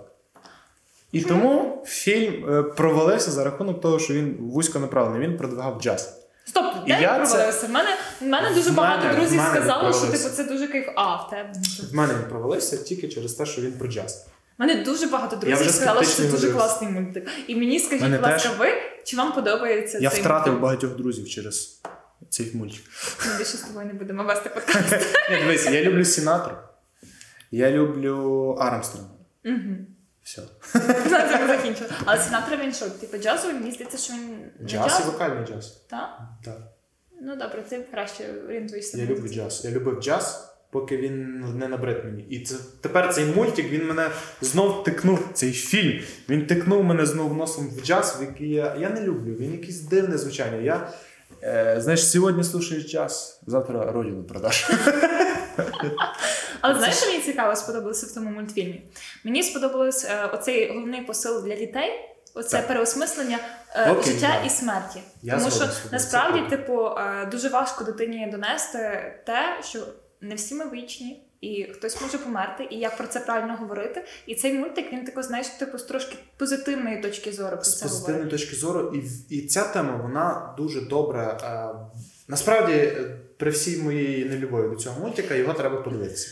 [SPEAKER 1] І тому фільм е, провалився за рахунок того, що він вузько направлений, він продвигав джаз.
[SPEAKER 2] Стоп, де
[SPEAKER 1] я
[SPEAKER 2] я
[SPEAKER 1] це-
[SPEAKER 2] провалився? В мене, в мене дуже
[SPEAKER 1] В
[SPEAKER 2] багато
[SPEAKER 1] мене-
[SPEAKER 2] друзів сказали, що типу це дуже кайф. А, в тебе.
[SPEAKER 1] В мене він провалився тільки через те, що він про джаз.
[SPEAKER 2] У мене дуже багато друзів сказали, що це дуже
[SPEAKER 1] дивлюсь.
[SPEAKER 2] класний мультик. І мені скажіть,
[SPEAKER 1] Мене
[SPEAKER 2] будь ласка, ви чи вам подобається
[SPEAKER 1] Я
[SPEAKER 2] цей
[SPEAKER 1] втратив
[SPEAKER 2] мультик?
[SPEAKER 1] багатьох друзів через цей мультик.
[SPEAKER 2] Ми більше з тобою не будемо вести подкаст.
[SPEAKER 1] Дивись, я люблю Сінатру, я люблю Армстронга.
[SPEAKER 2] Угу.
[SPEAKER 1] Все.
[SPEAKER 2] На цьому закінчили. Але Сінатра він що, типу джазовий, мені здається, що він
[SPEAKER 1] Джаз і вокальний джаз.
[SPEAKER 2] Так?
[SPEAKER 1] Так.
[SPEAKER 2] Ну добре, ти краще орієнтуєшся.
[SPEAKER 1] Я люблю джаз. Я любив джаз, поки він не набрид мені. І це тепер цей мультик він мене знов тикнув. Цей фільм. Він тикнув мене знов носом в джаз, в який я, я не люблю. Він якийсь дивне звучання. Я, е, знаєш, сьогодні слушаєш джаз, завтра родину продаш.
[SPEAKER 2] Але знаєш, що мені цікаво сподобалося в тому мультфільмі? Мені сподобалось е, оцей головний посил для дітей. Оце
[SPEAKER 1] Так.
[SPEAKER 2] переосмислення е,
[SPEAKER 1] Окей,
[SPEAKER 2] життя
[SPEAKER 1] да.
[SPEAKER 2] і смерті.
[SPEAKER 1] Я
[SPEAKER 2] Тому що насправді, типу, е, дуже важко дитині донести те, що не всі ми вічні, і хтось може померти, і як про це правильно говорити. І цей мультик він тако, знаєш, типу, з трошки позитивної точки зору про
[SPEAKER 1] з
[SPEAKER 2] це
[SPEAKER 1] позитивної
[SPEAKER 2] говорить.
[SPEAKER 1] точки зору, і, і ця тема вона дуже добре. Е, насправді, е, при всій моїй нелюбові до цього мультика, його треба подивитися.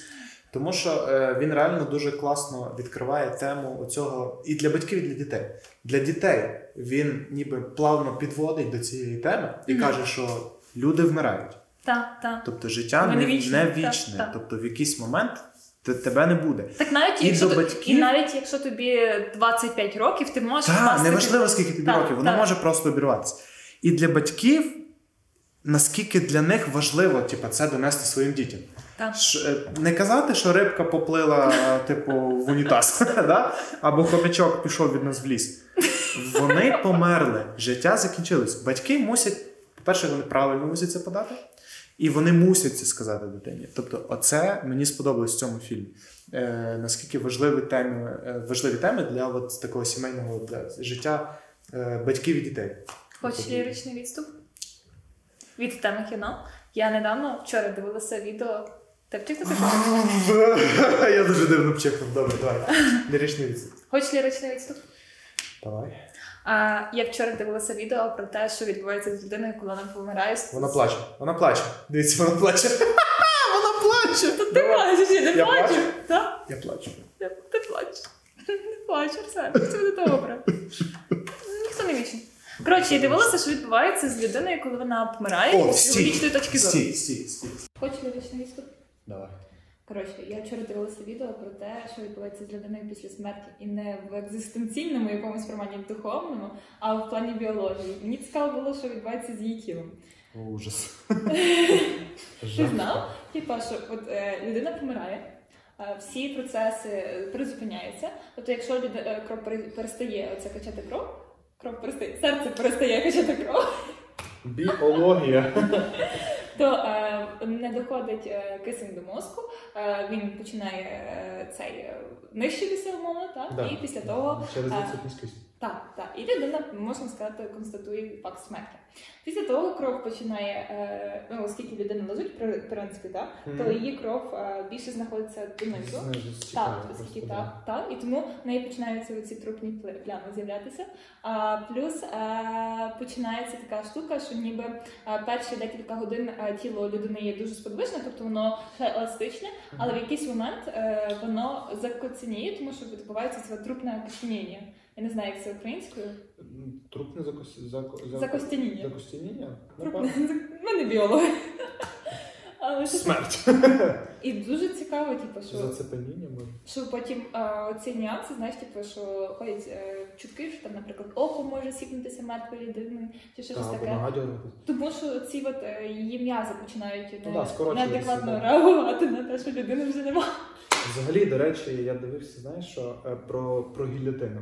[SPEAKER 1] Тому що е, він реально дуже класно відкриває тему оцього і для батьків, і для дітей. Для дітей він ніби плавно підводить до цієї теми і
[SPEAKER 2] Мгм.
[SPEAKER 1] каже, що люди вмирають.
[SPEAKER 2] Так, так.
[SPEAKER 1] Тобто життя не,
[SPEAKER 2] не вічні,
[SPEAKER 1] не вічне.
[SPEAKER 2] так.
[SPEAKER 1] Тобто в якийсь момент те- тебе не буде.
[SPEAKER 2] Так навіть
[SPEAKER 1] І
[SPEAKER 2] якщо
[SPEAKER 1] до батьків-
[SPEAKER 2] і навіть якщо тобі 25 років, ти можеш
[SPEAKER 1] Так, неважливо, скільки тобі років, воно може просто обірватися. І для батьків, наскільки для них важливо типу, це донести своїм дітям.
[SPEAKER 2] Так.
[SPEAKER 1] Ш- е, не казати, що рибка поплила, типу, в унітаз, да? або хомячок пішов від нас в ліс. Вони померли, життя закінчилось. Батьки мусять, по-перше, вони правильно мусять це подати, і вони мусять це сказати дитині. Тобто, оце мені сподобалось в цьому фільмі. Е, наскільки важливі теми, е, важливі теми для от такого сімейного для життя е, батьків і дітей.
[SPEAKER 2] Хочеш ліричний відступ? Від теми кіно. Я недавно вчора дивилася відео. Ти вчив таке?
[SPEAKER 1] Я дуже дивно вчекнув. Добре, давай. Ліричний відступ.
[SPEAKER 2] Хочеш ліричний відступ?
[SPEAKER 1] Давай.
[SPEAKER 2] А, я вчора дивилася відео про те, що відбувається з людиною, коли вона помирає.
[SPEAKER 1] Вона плаче. Вона плаче. Дивіться, вона плаче. Вона плаче.
[SPEAKER 2] Ти плачеш, я не плачу.
[SPEAKER 1] Я плачу.
[SPEAKER 2] Ти, плачеш. Не плач, Арсен, все буде добре. Ніхто не вічний. Коротше, я дивилася, що відбувається з людиною, коли вона помирає
[SPEAKER 1] О,
[SPEAKER 2] з логічної точки зору.
[SPEAKER 1] Стій, стій, стій.
[SPEAKER 2] Хочеш ліричний відступ?
[SPEAKER 1] Давай.
[SPEAKER 2] Коротше, я вчора дивилася відео про те, що відбувається з людиною після смерті, і не в екзистенційному якомусь форматі в духовному, а в плані біології. Мені цікаво було, що відбувається з її тілом.
[SPEAKER 1] О, ужас.
[SPEAKER 2] Ти знав? Типа, що от е, людина помирає, е, всі процеси е, призупиняються. Тобто, якщо люд- е, кров перестає оце качати кров, кров перестає, серце перестає качати кров,
[SPEAKER 1] Біологія.
[SPEAKER 2] то е, не доходить е, кисень до мозку, е, він починає е, цей е, нищитися умовно, так?
[SPEAKER 1] Да.
[SPEAKER 2] І після того
[SPEAKER 1] Через
[SPEAKER 2] е,
[SPEAKER 1] відсутність кисню.
[SPEAKER 2] Так, так. І людина, можна сказати, констатує факт смерті. Після того кров починає, е, ну, оскільки людина лежить, в принципі, так, то її кров е, більше знаходиться донизу. Так, оскільки так, так. І тому в неї починаються ці трупні плями з'являтися. А, плюс е, починається така штука, що ніби перші декілька годин тіло людини є дуже сподвижне, тобто воно еластичне, але в якийсь момент е, воно закоценіє, тому що відбувається це трупне окостеніння. Я не знаю, як це українською.
[SPEAKER 1] М, Трупне закос... зако... зако-
[SPEAKER 2] Закостеніння.
[SPEAKER 1] Закостеніння?
[SPEAKER 2] Трупне. Ми не біологи. Але
[SPEAKER 1] Смерть.
[SPEAKER 2] І дуже цікаво, типу, що,
[SPEAKER 1] Зацепеніння може.
[SPEAKER 2] що потім е, ці нюанси, знаєш, типу, що ходять е, чутки, що там, наприклад, око може сіпнутися мертвої людини, чи щось
[SPEAKER 1] Так,
[SPEAKER 2] таке. Тому що ці от е, її м'язи починають
[SPEAKER 1] Ну
[SPEAKER 2] не,
[SPEAKER 1] да,
[SPEAKER 2] неадекватно
[SPEAKER 1] да.
[SPEAKER 2] реагувати на те, що людини вже немає.
[SPEAKER 1] Взагалі, до речі, я дивився, знаєш, що про, про гільотину.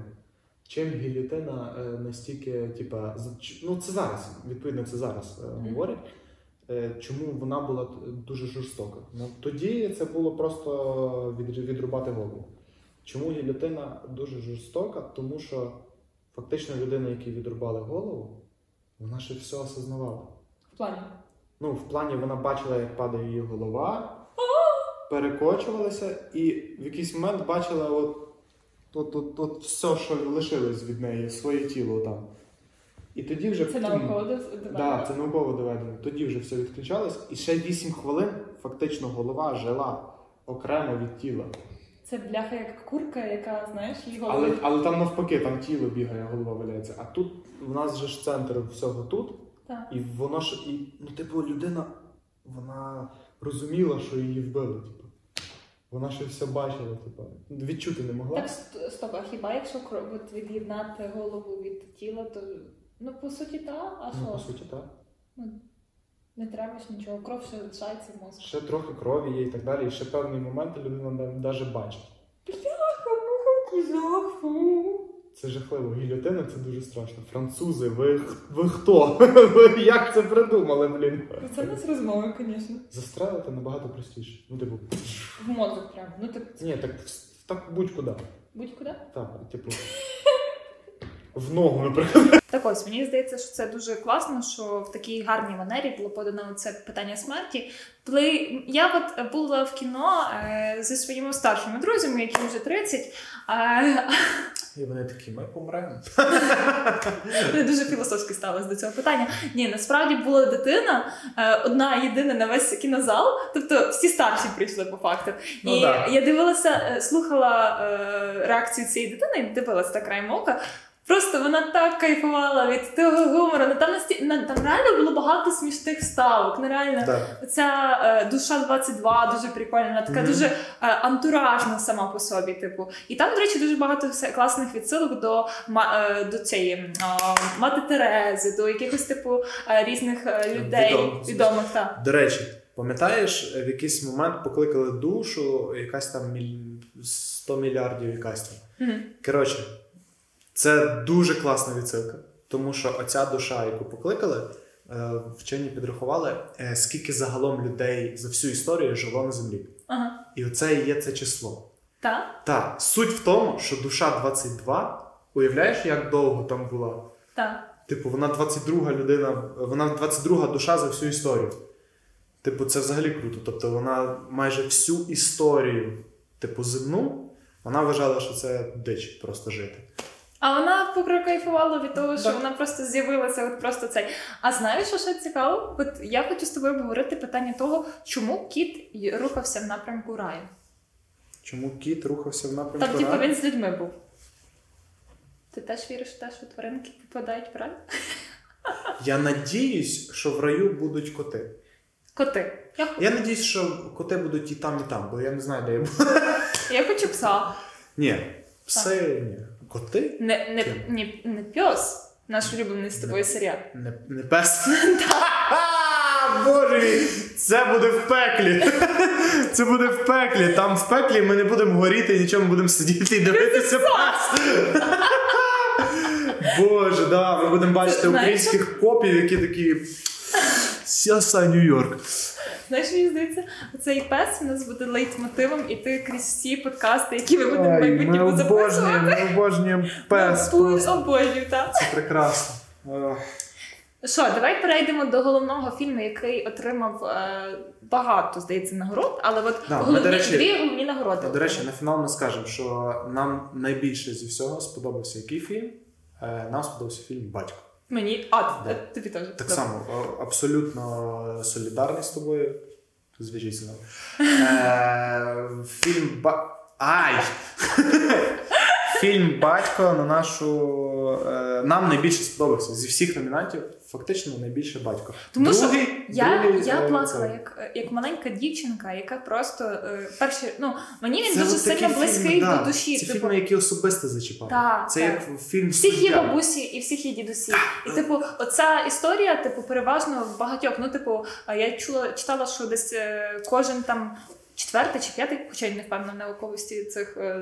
[SPEAKER 1] Чим гільотина е, настільки, типа, ну це зараз, відповідно, це зараз говорять. Е, Чому вона була дуже жорстока? Ну тоді це було просто від, відрубати голову. Чому гільотина дуже жорстока? Тому що фактично людина, якій відрубали голову, вона ще все осознавала.
[SPEAKER 2] В плані.
[SPEAKER 1] Ну, в плані вона бачила, як падає її голова, перекочувалася, і в якийсь момент бачила от, от, от, от все, що лишилось від неї, своє тіло там. І тоді вже
[SPEAKER 2] Це науково доведено.
[SPEAKER 1] Да, це науково доведено. Тоді вже все відключалось, і ще 8 хвилин фактично голова жила окремо від тіла.
[SPEAKER 2] Це бляха як курка, яка, знаєш, її
[SPEAKER 1] Але, але там навпаки, там тіло бігає, голова валяється. А тут в нас же ж центр всього тут.
[SPEAKER 2] Так.
[SPEAKER 1] І воно ж і ну, типу, людина вона розуміла, що її вбили. Типу. Вона ще все бачила, типу. відчути не могла.
[SPEAKER 2] Так, стоп, а хіба якщо кров от від'єднати голову від тіла, то ну по суті та, а
[SPEAKER 1] ну, по суті, так.
[SPEAKER 2] Ну, не треба ж нічого, кров ще лишається в мозку.
[SPEAKER 1] Ще трохи крові є і так далі. І ще певні моменти людина навіть бачить.
[SPEAKER 2] Який жах, фу.
[SPEAKER 1] Це жахливо. Гільотина це дуже страшно. Французи, ви, ви хто? Ви як це придумали, блін?
[SPEAKER 2] Ну, Це не з розмови, звісно.
[SPEAKER 1] Застрелити набагато простіше. Ну, типу,
[SPEAKER 2] В мозок прямо. Ну так
[SPEAKER 1] ні, так, так будь-куди.
[SPEAKER 2] будь-куди.
[SPEAKER 1] Так, типу. В ногу, наприклад.
[SPEAKER 2] Так ось мені здається, що це дуже класно, що в такій гарній манері було подано це питання смерті. Коли я от була в кіно е, зі своїми старшими друзями, яким вже 30, е,
[SPEAKER 1] І вони такі, ми помремо.
[SPEAKER 2] Я дуже філософськи ставилась до цього питання. Ні, насправді була дитина, е, одна єдина на весь кінозал, тобто всі старші прийшли по факту.
[SPEAKER 1] Ну
[SPEAKER 2] і
[SPEAKER 1] да.
[SPEAKER 2] я дивилася, е, слухала реакцію цієї дитини, дивилася так краєм ока. Просто вона так кайфувала від того гумору. Ну, Там, насті... там реально було багато смішних ставок. Нереально.
[SPEAKER 1] Так.
[SPEAKER 2] Ця е, душа 22 дуже прикольна, вона така
[SPEAKER 1] Мгм.
[SPEAKER 2] дуже е, антуражна сама по собі. Типу, і там, до речі, дуже багато класних відсилок до, е, до цієї мати Терези, до якихось типу е, різних е, людей
[SPEAKER 1] Відомих.
[SPEAKER 2] відомих. так.
[SPEAKER 1] До речі, пам'ятаєш, в якийсь момент покликали душу, якась там міль... 100 мільярдів якась там.
[SPEAKER 2] Мгм.
[SPEAKER 1] Коротше, це дуже класна відсилка, тому що оця душа, яку покликали, е, вчені підрахували, е, скільки загалом людей за всю історію жило на землі.
[SPEAKER 2] Ага.
[SPEAKER 1] І оце і є це число.
[SPEAKER 2] Так?
[SPEAKER 1] Так, суть в тому, що душа 22, уявляєш, як довго там була?
[SPEAKER 2] Так.
[SPEAKER 1] Типу, вона 22 людина, вона 22 душа за всю історію. Типу, це взагалі круто. Тобто вона майже всю історію, типу, земну, вона вважала, що це дич просто жити.
[SPEAKER 2] А вона покайфувала від того, що
[SPEAKER 1] Да.
[SPEAKER 2] вона просто з'явилася, от просто цей. А знаєш, що ще цікаво? От я хочу з тобою обговорити питання того, чому кіт рухався в напрямку раю.
[SPEAKER 1] Чому кіт рухався в напрямку?
[SPEAKER 2] Там, типу,
[SPEAKER 1] раю?
[SPEAKER 2] він з людьми був. Ти теж віриш в те, що тваринки попадають в рай?
[SPEAKER 1] Я надіюсь, що в раю будуть коти.
[SPEAKER 2] Коти. Я,
[SPEAKER 1] Я надіюсь, що коти будуть і там, і там, бо я не знаю, де я буду.
[SPEAKER 2] я хочу пса.
[SPEAKER 1] Ні, пси, ні. Коти?
[SPEAKER 2] Не, не,
[SPEAKER 1] Ким?
[SPEAKER 2] не, не пес. Наш улюблений з тобою серіал.
[SPEAKER 1] Не, не пес. Боже мій! Це буде в пеклі. Це буде в пеклі. Там в пеклі ми не будемо горіти, нічого ми будемо сидіти і дивитися пес. Боже, да, ми будемо бачити українських копів, які такі. Сяса Нью-Йорк.
[SPEAKER 2] Знаєш, мені здається, цей пес у нас буде лейтмотивом іти крізь всі подкасти, які ми будемо майбутньому записувати.
[SPEAKER 1] обожнюємо, ми обожнюємо пес.
[SPEAKER 2] Обожнюю, так.
[SPEAKER 1] Це прекрасно.
[SPEAKER 2] Що, давай перейдемо до головного фільму, який отримав е, багато, здається, нагород, але от
[SPEAKER 1] Да,
[SPEAKER 2] головні,
[SPEAKER 1] речі,
[SPEAKER 2] дві головні нагороди.
[SPEAKER 1] До речі, на фінал ми скажемо, що нам найбільше зі всього сподобався який фільм. Е, Нам сподобався фільм Батько.
[SPEAKER 2] Мені, а е, тобі теж.
[SPEAKER 1] Так само, абсолютно солідарний з тобою. Зв'яжіться. Е, Фільм. Ай! Фільм Батько на нашу. е, Нам найбільше сподобався. Зі всіх номінантів, фактично найбільше батько.
[SPEAKER 2] Тому що Я,
[SPEAKER 1] другий,
[SPEAKER 2] я
[SPEAKER 1] е,
[SPEAKER 2] плакала
[SPEAKER 1] це-
[SPEAKER 2] як, як маленька дівчинка, яка просто е, перші, ну мені він
[SPEAKER 1] Це
[SPEAKER 2] дуже сильно близький
[SPEAKER 1] да.
[SPEAKER 2] до душі.
[SPEAKER 1] Це
[SPEAKER 2] типу,
[SPEAKER 1] фільми, які особисто зачіпали.
[SPEAKER 2] Так,
[SPEAKER 1] це
[SPEAKER 2] так.
[SPEAKER 1] як фільм
[SPEAKER 2] всіх
[SPEAKER 1] «Суддя».
[SPEAKER 2] бабусі і всіх її дідусі. І типу, оця історія, типу, переважно в багатьох. Ну, типу, я чула, читала, що десь кожен там. Четвертий чи п'ятий, хоча я не впевнена в науковості цих е,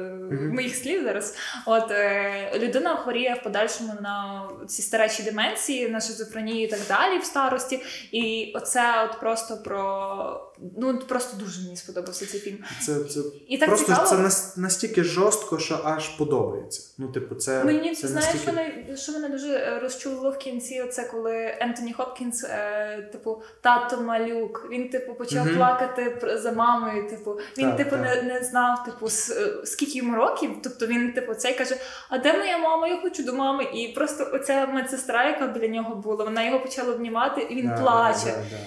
[SPEAKER 2] моїх слів зараз. От е, людина хворіє в подальшому на ці старечі деменції, на шизофренію і так далі в старості. І оце от просто про ну просто дуже мені сподобався цей фільм.
[SPEAKER 1] Це, це
[SPEAKER 2] І так
[SPEAKER 1] просто
[SPEAKER 2] цікаво.
[SPEAKER 1] це настільки жорстко, що аж подобається. Ну, типу, це.
[SPEAKER 2] Мені
[SPEAKER 1] це
[SPEAKER 2] знаєш,
[SPEAKER 1] настільки...
[SPEAKER 2] мене що мене дуже е, розчулило в кінці. Оце коли Ентоні Хопкінс, е, типу, тато малюк. Він типу почав
[SPEAKER 1] Мгм.
[SPEAKER 2] плакати за мамою. Типу, він
[SPEAKER 1] Так,
[SPEAKER 2] типу
[SPEAKER 1] так.
[SPEAKER 2] не, не знав, типу, с- е, скільки йому років. Тобто він, типу, цей каже: А де моя мама? Я хочу до мами. І просто оця медсестра, яка біля нього була, вона його почала обнімати, і він
[SPEAKER 1] Да,
[SPEAKER 2] плаче.
[SPEAKER 1] да, да.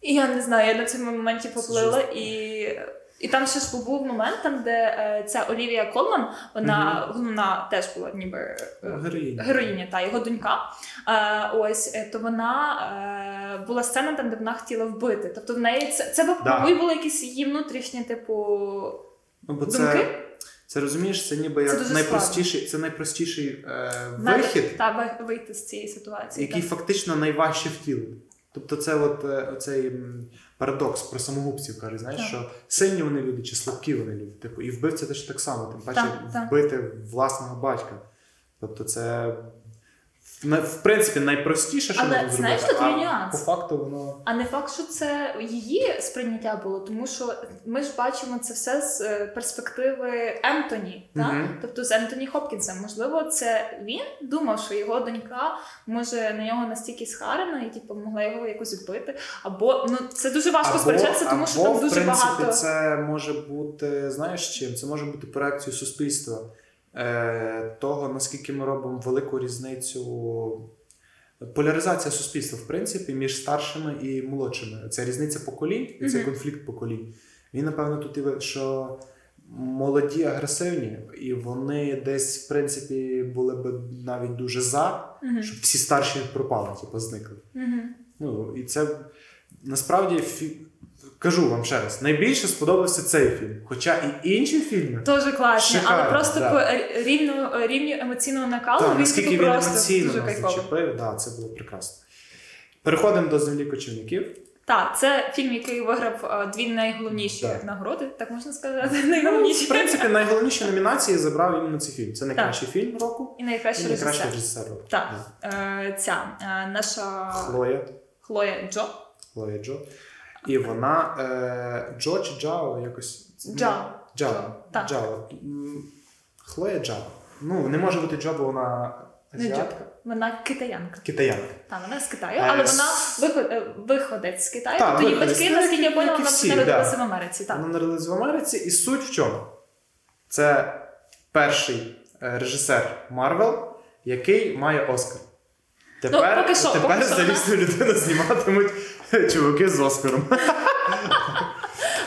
[SPEAKER 2] І я не знаю, я на цьому моменті поплила і. І там ще ж був момент, там, де е, ця Олівія Колман, вона головна теж була ніби е,
[SPEAKER 1] Героїня.
[SPEAKER 2] героїня, та його донька. Е, ось е, то вона е, була сцена там, де вона хотіла вбити. Тобто в неї це, це
[SPEAKER 1] Да.
[SPEAKER 2] мабуть, було якісь її внутрішні, типу.
[SPEAKER 1] Ну, бо
[SPEAKER 2] Думки?
[SPEAKER 1] це, це розумієш, це ніби як
[SPEAKER 2] дуже
[SPEAKER 1] найпростіший, це найпростіший е, вихід,
[SPEAKER 2] Та вийти з цієї ситуації.
[SPEAKER 1] який
[SPEAKER 2] так.
[SPEAKER 1] фактично найважче втілити. Тобто, це от е, оцей парадокс про самогубців каже, знаєш,
[SPEAKER 2] Так.
[SPEAKER 1] що сильні вони люди чи слабкі вони люди. Типу, і вбивця теж так само, тим паче
[SPEAKER 2] Так, так.
[SPEAKER 1] вбити власного батька. Тобто, це в, принципі найпростіше, що
[SPEAKER 2] Але
[SPEAKER 1] можна
[SPEAKER 2] знаєш,
[SPEAKER 1] зробити.
[SPEAKER 2] тут є
[SPEAKER 1] а
[SPEAKER 2] нюанс.
[SPEAKER 1] по факту воно.
[SPEAKER 2] А не факт, що це її сприйняття було, тому що ми ж бачимо це все з е, перспективи Ентоні, так?
[SPEAKER 1] Мгм.
[SPEAKER 2] тобто з Ентоні Хопкінсом. Можливо, це він думав, що його донька може на нього настільки схарена і типу, могла його якось вбити. Або ну це дуже важко сперечатися, тому що
[SPEAKER 1] або,
[SPEAKER 2] там дуже
[SPEAKER 1] в принципі,
[SPEAKER 2] багато.
[SPEAKER 1] це може бути, знаєш чим? Це може бути проекцією суспільства. Е, того, наскільки ми робимо велику різницю. Поляризація суспільства, в принципі, між старшими і молодшими. Ця різниця поколінь і цей
[SPEAKER 2] Мгм.
[SPEAKER 1] конфлікт поколінь. Він, напевно, тут і що молоді агресивні, і вони десь, в принципі, були б навіть дуже за,
[SPEAKER 2] Мгм.
[SPEAKER 1] щоб всі старші пропали, типу, зникли.
[SPEAKER 2] Мгм.
[SPEAKER 1] Ну, і це насправді. Кажу вам ще раз, найбільше сподобався цей фільм. Хоча і інші фільми,
[SPEAKER 2] Дуже класні, але просто
[SPEAKER 1] да.
[SPEAKER 2] по е, рівню, емоційного накалу
[SPEAKER 1] та,
[SPEAKER 2] він
[SPEAKER 1] наскільки він емоційно
[SPEAKER 2] дуже
[SPEAKER 1] нас зачепив, да, це було прекрасно. Переходимо до землі кочівників.
[SPEAKER 2] Так, це фільм, який виграв е, дві найголовніші
[SPEAKER 1] Так.
[SPEAKER 2] нагороди, так можна сказати.
[SPEAKER 1] Ну, в принципі, найголовніші номінації забрав іменно цей фільм. Це найкращий фільм року
[SPEAKER 2] І найкращий
[SPEAKER 1] і найкращий
[SPEAKER 2] режисер.
[SPEAKER 1] режисер року.
[SPEAKER 2] Так.
[SPEAKER 1] Да.
[SPEAKER 2] Е, ця е, наша
[SPEAKER 1] Хлоя.
[SPEAKER 2] Хлоя Джо.
[SPEAKER 1] Хлоя Джо. І вона е, Джо чи Джао якось.
[SPEAKER 2] Джао.
[SPEAKER 1] Джао.
[SPEAKER 2] Так.
[SPEAKER 1] Джао. Хлоя Джао. Ну, не може бути Джо, бо вона
[SPEAKER 2] Не Джо. Вона китаянка.
[SPEAKER 1] Китаянка.
[SPEAKER 2] Та вона з Китаю,
[SPEAKER 1] Е,
[SPEAKER 2] але вона виход, е, з Китаю.
[SPEAKER 1] Так,
[SPEAKER 2] тобто її батьки,
[SPEAKER 1] Ну,
[SPEAKER 2] наскільки я поняла, вона народилася в Америці. Так.
[SPEAKER 1] Вона народилась в Америці, і суть в чому? Це перший е, режисер Марвел, який має Оскар. Тепер,
[SPEAKER 2] Ну, поки що,
[SPEAKER 1] тепер
[SPEAKER 2] поки що.
[SPEAKER 1] залізну людину зніматимуть чуваки з Оскаром.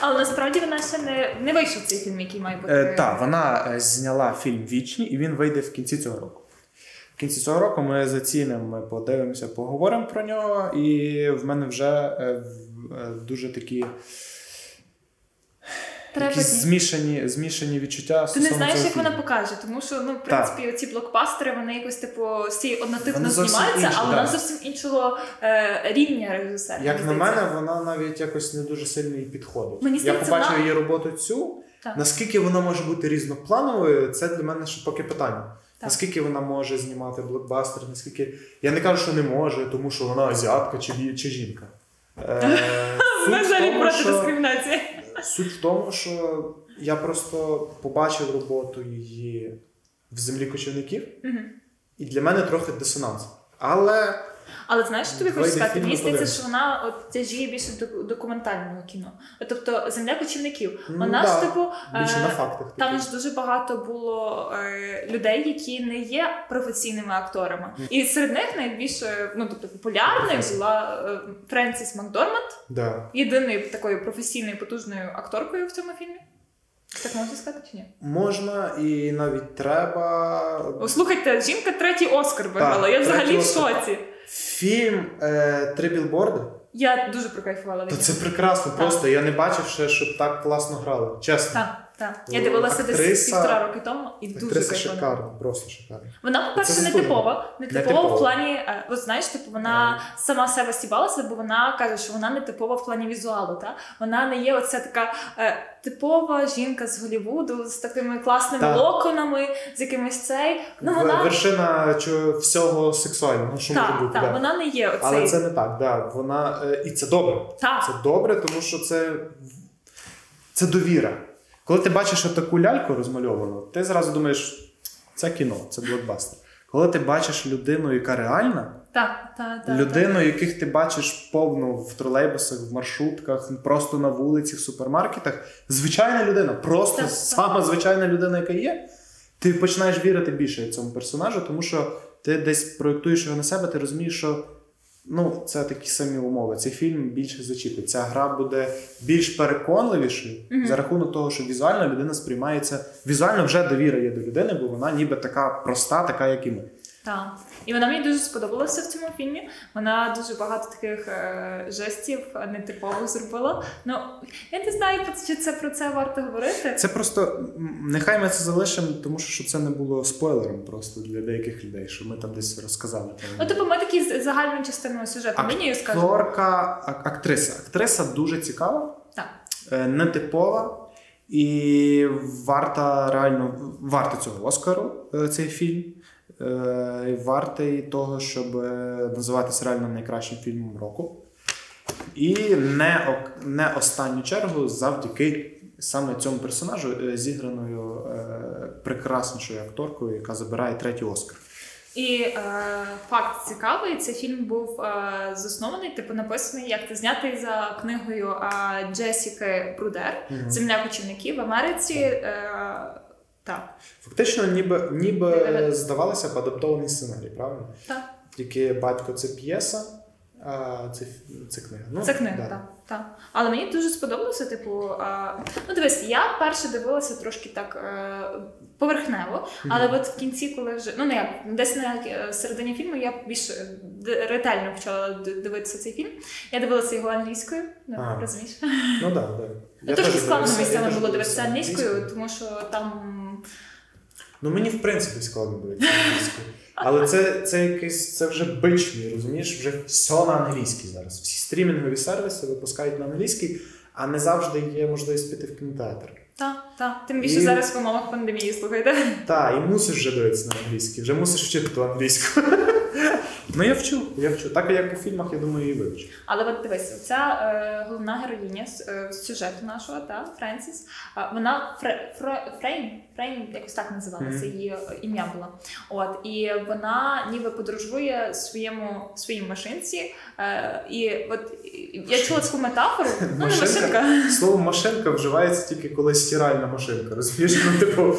[SPEAKER 2] Але насправді вона ще не, не вийшов цей фільм, який має бути.
[SPEAKER 1] Е, Так, вона е, зняла фільм Вічні, і він вийде в кінці цього року. В кінці цього року ми зацінимо, ми подивимося, поговоримо про нього. І в мене вже е, е, дуже такі.
[SPEAKER 2] Треба
[SPEAKER 1] Якісь змішані, змішані відчуття.
[SPEAKER 2] Ти не знаєш, як вона покаже, тому що ну, в принципі, ці блокбастери вони якось типу всі однотипно знімаються,
[SPEAKER 1] інші,
[SPEAKER 2] а вона зовсім іншого е, рівня режисера.
[SPEAKER 1] Як на
[SPEAKER 2] здається.
[SPEAKER 1] мене, вона навіть якось не дуже сильно їй підходить.
[SPEAKER 2] Мені
[SPEAKER 1] Я побачив
[SPEAKER 2] вона-
[SPEAKER 1] її роботу цю.
[SPEAKER 2] Так.
[SPEAKER 1] Наскільки вона може бути різноплановою, це для мене ще поки питання.
[SPEAKER 2] Так.
[SPEAKER 1] Наскільки вона може знімати блокбастер, наскільки. Я не кажу, що не може, тому що вона азіатка чи, чи жінка. Е,
[SPEAKER 2] Ми взагалі проти
[SPEAKER 1] що-
[SPEAKER 2] дискримінації.
[SPEAKER 1] Суть в тому, що я просто побачив роботу її в землі кочівників, і для мене трохи дисонанс. Але
[SPEAKER 2] Але знаєш, що тобі хочу сказати? Мені здається, що вона от тяжіє більше до документального кіно. Тобто земля кочівників.
[SPEAKER 1] Ну,
[SPEAKER 2] Вона ж типу. е. Там ж дуже багато було е, людей, які не є професійними акторами. І серед них найбільш е, ну, тобто, популярною була е, Френсіс Макдорманд,
[SPEAKER 1] Да.
[SPEAKER 2] єдиною такою професійною потужною акторкою в цьому фільмі. Так можна сказати чи ні?
[SPEAKER 1] Можна і навіть треба.
[SPEAKER 2] Слухайте, жінка третій Оскар виграла. Я взагалі в шоці.
[SPEAKER 1] Фільм е, Три білборди.
[SPEAKER 2] Я дуже прокайфувала
[SPEAKER 1] Та це прекрасно.
[SPEAKER 2] Так.
[SPEAKER 1] Просто я не бачив ще, щоб так класно грали. Чесно.
[SPEAKER 2] Так, так. Я
[SPEAKER 1] Ну,
[SPEAKER 2] дивилася десь півтора роки тому і дуже
[SPEAKER 1] Актриса шикарна, просто шикарна.
[SPEAKER 2] Вона, по-перше, не типова. Не типова в плані, е, от знаєш, типу, вона сама себе стібалася, бо вона каже, що вона не типова в плані візуалу. Та? Вона не є оця така е, типова жінка з Голлівуду, з такими класними
[SPEAKER 1] Так.
[SPEAKER 2] локонами, з якимось цей. Ну, вона
[SPEAKER 1] Вершина всього сексуального, що може бути.
[SPEAKER 2] так,
[SPEAKER 1] да.
[SPEAKER 2] вона не є оцей.
[SPEAKER 1] Але це не так, да. Вона, е, і це добре.
[SPEAKER 2] Так.
[SPEAKER 1] Це добре, тому що це, це довіра. Коли ти бачиш таку ляльку розмальовану, ти зразу думаєш, це кіно, це блокбастер. Коли ти бачиш людину, яка реальна,
[SPEAKER 2] Так, так, так,
[SPEAKER 1] людину, яких ти бачиш повну в тролейбусах, в маршрутках, просто на вулиці, в супермаркетах, звичайна людина, просто сама звичайна людина, яка є, ти починаєш вірити більше цьому персонажу, тому що ти десь проєктуєш його на себе, ти розумієш, що ну, це такі самі умови. Цей фільм більше зачіпить. Ця гра буде більш переконливішою
[SPEAKER 2] Мгм.
[SPEAKER 1] за рахунок того, що візуально людина сприймається. Візуально вже довіра є до людини, бо вона ніби така проста, така, як і ми.
[SPEAKER 2] Так. І вона мені дуже сподобалася в цьому фільмі. Вона дуже багато таких е, жестів нетипових зробила. Ну, я не знаю, чи це про це варто говорити.
[SPEAKER 1] Це просто нехай ми це залишимо, тому що це не було спойлером просто для деяких людей, що ми там десь розказали.
[SPEAKER 2] Ну, типу, ми такі загальну частину сюжету лінію скажемо.
[SPEAKER 1] Акторка, ак- актриса. Актриса дуже цікава,
[SPEAKER 2] Так.
[SPEAKER 1] е, нетипова. І варта реально варта цього Оскару е, цей фільм. Е, Вартий того, щоб е, називатися реально найкращим фільмом року. І не, не останню чергу завдяки саме цьому персонажу, е, зіграною е, прекраснішою акторкою, яка забирає третій Оскар.
[SPEAKER 2] І е, факт цікавий, цей фільм був е, заснований, типу написаний, як ти знятий за книгою е, Джесіки Брудер Земля кочівників в Америці. Е, так,
[SPEAKER 1] Фактично, ніби, ніби здавалося б адаптований сценарій, правильно?
[SPEAKER 2] так.
[SPEAKER 1] Тільки батько це п'єса, а це, це книга. Ну,
[SPEAKER 2] Це книга,
[SPEAKER 1] да.
[SPEAKER 2] так. так. Але мені дуже сподобалося, типу, а, ну дивись, я перше дивилася трошки так е, поверхнево, але от в кінці, коли вже ну не як десь на е, середині фільму я більш е, ретельно почала дивитися цей фільм. Я дивилася його англійською, ну розумієш.
[SPEAKER 1] Ну так, да, да.
[SPEAKER 2] Ну, трошки складно місцями було дивитися англійською, тому що там.
[SPEAKER 1] Ну мені в принципі складно дивитися англійською. Але це, це якийсь це вже бич мій, розумієш? Вже все на англійській зараз. Всі стрімінгові сервіси випускають на англійській, а не завжди є можливість піти в кінотеатр.
[SPEAKER 2] Так, так. Тим більше
[SPEAKER 1] І-
[SPEAKER 2] зараз в умовах пандемії, слухайте.
[SPEAKER 1] Так, і мусиш вже дивитися на англійській, вже мусиш вчити ту англійську. Ну я вчу, я вчу. Так як у фільмах, я думаю, і вивчу.
[SPEAKER 2] Але от дивись, ця е, головна героїня з е, сюжету нашого, та Френсіс, е, вона фре, фре, Фрейм, Фрейм якось так називалася,
[SPEAKER 1] Мгм.
[SPEAKER 2] її е, ім'я було. От і вона ніби подорожує своєму своїй машинці. Е, і от я чула таку метафору. Ну, не машинка.
[SPEAKER 1] Слово машинка вживається тільки коли стиральна машинка. Розумієш? Ну, типу,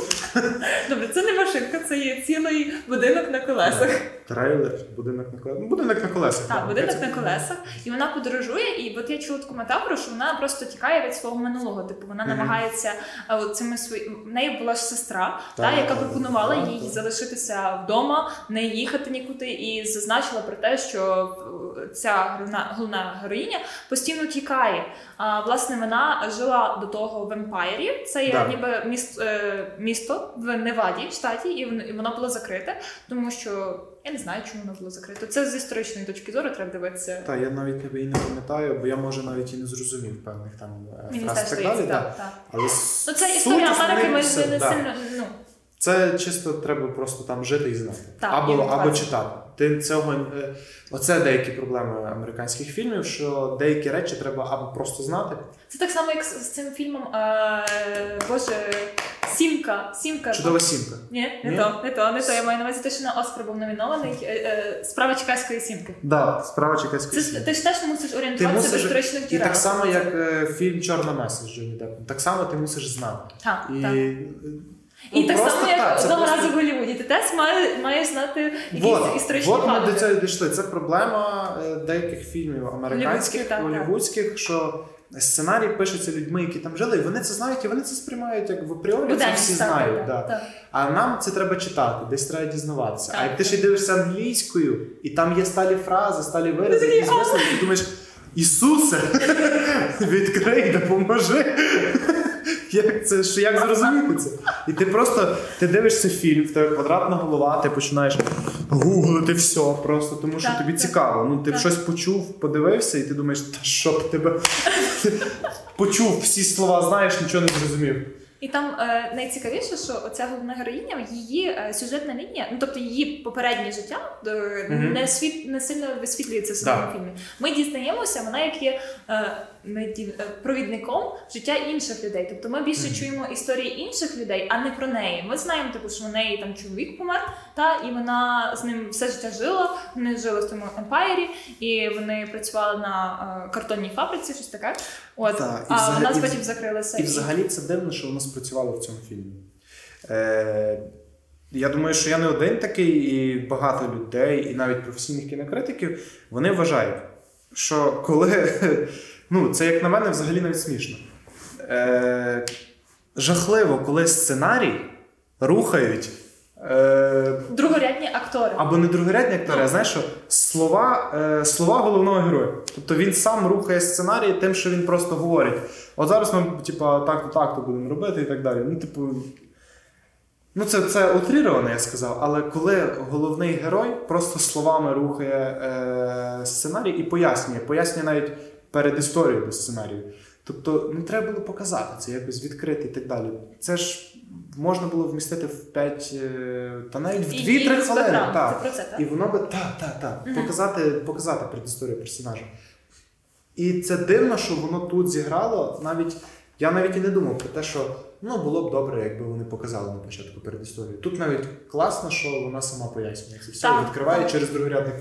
[SPEAKER 2] Добре, це не машинка, це є цілий будинок на колесах.
[SPEAKER 1] Трейлер, будинок на колесах. Ну, будинок на колесах.
[SPEAKER 2] Так,
[SPEAKER 1] так,
[SPEAKER 2] будинок на колесах, і вона подорожує, і от я чула таку метафору, що вона просто тікає від свого минулого. Типу, вона намагається от цими свої. В неї була ж сестра,
[SPEAKER 1] Так,
[SPEAKER 2] та, яка пропонувала
[SPEAKER 1] так,
[SPEAKER 2] їй
[SPEAKER 1] так.
[SPEAKER 2] залишитися вдома, не їхати нікуди, і зазначила про те, що е, ця головна, головна героїня постійно тікає. А власне вона жила до того в Емпайрі. Це є ніби міст, е, місто в Неваді, в штаті, і воно було закрите, тому що я не знаю, чому воно було закрите. Це з історичної точки зору треба дивитися.
[SPEAKER 1] Та, я навіть не, і не пам'ятаю, бо я може навіть і не зрозумів певних там е, фраз так далі.
[SPEAKER 2] так. так.
[SPEAKER 1] Але
[SPEAKER 2] Ну це історія Америки, ми
[SPEAKER 1] все,
[SPEAKER 2] не
[SPEAKER 1] да.
[SPEAKER 2] сильно. Ну,
[SPEAKER 1] Це чисто треба просто там жити і знати.
[SPEAKER 2] Так,
[SPEAKER 1] або, або читати. Ти цього е, оце деякі проблеми американських фільмів, що деякі речі треба або просто знати.
[SPEAKER 2] це так само, як з з цим фільмом е, Боже, Сімка. Сімка.
[SPEAKER 1] Чудова сімка.
[SPEAKER 2] Ні, не
[SPEAKER 1] Ні?
[SPEAKER 2] то, не то, не то. Я маю на увазі те, що на Оскар був номінований е, е, справа Чекаської сімки.
[SPEAKER 1] Да, справа
[SPEAKER 2] Це ж
[SPEAKER 1] сімки.
[SPEAKER 2] ти ж теж мусиш
[SPEAKER 1] Ти
[SPEAKER 2] орієнтуватися в
[SPEAKER 1] мусиш
[SPEAKER 2] історичних
[SPEAKER 1] і так само, як е, фільм Чорна меса з Джонні Деппом. Так само ти мусиш знати.
[SPEAKER 2] Так,
[SPEAKER 1] І,
[SPEAKER 2] так.
[SPEAKER 1] е,
[SPEAKER 2] І
[SPEAKER 1] ну,
[SPEAKER 2] так
[SPEAKER 1] просто
[SPEAKER 2] само, як
[SPEAKER 1] це
[SPEAKER 2] одного
[SPEAKER 1] просто-
[SPEAKER 2] разу в Голлівуді. Ти теж має- маєш знати якісь історичні
[SPEAKER 1] вот ми
[SPEAKER 2] факти.
[SPEAKER 1] до цього дійшли. Це проблема е, деяких фільмів американських,
[SPEAKER 2] Голлівудських, так, так.
[SPEAKER 1] голівудських, що сценарій пишеться людьми, які там жили, і вони це знають, і вони це сприймають як в апріорі, це
[SPEAKER 2] Буденність,
[SPEAKER 1] всі
[SPEAKER 2] так,
[SPEAKER 1] знають.
[SPEAKER 2] так,
[SPEAKER 1] да.
[SPEAKER 2] так.
[SPEAKER 1] А нам це треба читати, десь треба дізнаватися.
[SPEAKER 2] Так,
[SPEAKER 1] а як ти ще дивишся англійською, і там є сталі фрази, сталі вирази,
[SPEAKER 2] такий,
[SPEAKER 1] які змисли, і ти думаєш. Ісусе, відкрий, допоможи. Як це що як зрозуміти це? І ти просто ти дивишся фільм, в тебе квадратна голова, ти починаєш гуглити все просто, тому що
[SPEAKER 2] Так,
[SPEAKER 1] тобі
[SPEAKER 2] так.
[SPEAKER 1] цікаво. Ну ти
[SPEAKER 2] Так.
[SPEAKER 1] щось почув, подивився, і ти думаєш, та що б тебе почув всі слова, знаєш, нічого не зрозумів.
[SPEAKER 2] І там е, найцікавіше, що оця головна героїня, її е, сюжетна лінія, ну тобто її попереднє життя е,
[SPEAKER 1] Мгм.
[SPEAKER 2] не світ не сильно висвітлюється в самому
[SPEAKER 1] Да.
[SPEAKER 2] фільмі. Ми дізнаємося, вона як є е, е, провідником життя інших людей. Тобто ми більше
[SPEAKER 1] Мгм.
[SPEAKER 2] чуємо історії інших людей, а не про неї. Ми знаємо, типу, що в неї там чоловік помер, та і вона з ним все життя жила. Вони жили в тому емпайрі, і вони працювали на е, картонній фабриці, щось таке. От
[SPEAKER 1] і
[SPEAKER 2] а
[SPEAKER 1] взагалі-
[SPEAKER 2] вона потім закрилася.
[SPEAKER 1] І взагалі це дивно, що воно спрацювало в цьому фільмі. Е, я думаю, що я не один такий, і багато людей, і навіть професійних кінокритиків, вони вважають, що коли. Ну, це, як на мене, взагалі навіть смішно. Е, жахливо, коли сценарій рухають. Е,
[SPEAKER 2] Другорядні актори.
[SPEAKER 1] або не другорядні актори, а знаєш, що слова, е, слова головного героя. Тобто він сам рухає сценарій тим, що він просто говорить. От зараз ми, типа, так-то, так-то будемо робити і так далі. Ну, типу. Ну, це, це утріровано, я сказав, але коли головний герой просто словами рухає е, сценарій і пояснює, пояснює навіть перед історією до сценарію. Тобто, ну треба було показати це, якось відкрити і так далі. Це ж можна було вмістити в 5, та навіть в 2-3
[SPEAKER 2] і з
[SPEAKER 1] хвилини.
[SPEAKER 2] бекграунду.
[SPEAKER 1] Так.
[SPEAKER 2] Це про це, так?
[SPEAKER 1] І воно би так, так, так.
[SPEAKER 2] Мгм.
[SPEAKER 1] Показати, показати предісторію персонажа. І це дивно, що воно тут зіграло. Навіть я навіть і не думав про те, що ну було б добре, якби вони показали на початку передісторію. Тут навіть класно, що вона сама пояснює це все, відкриває через другорядник.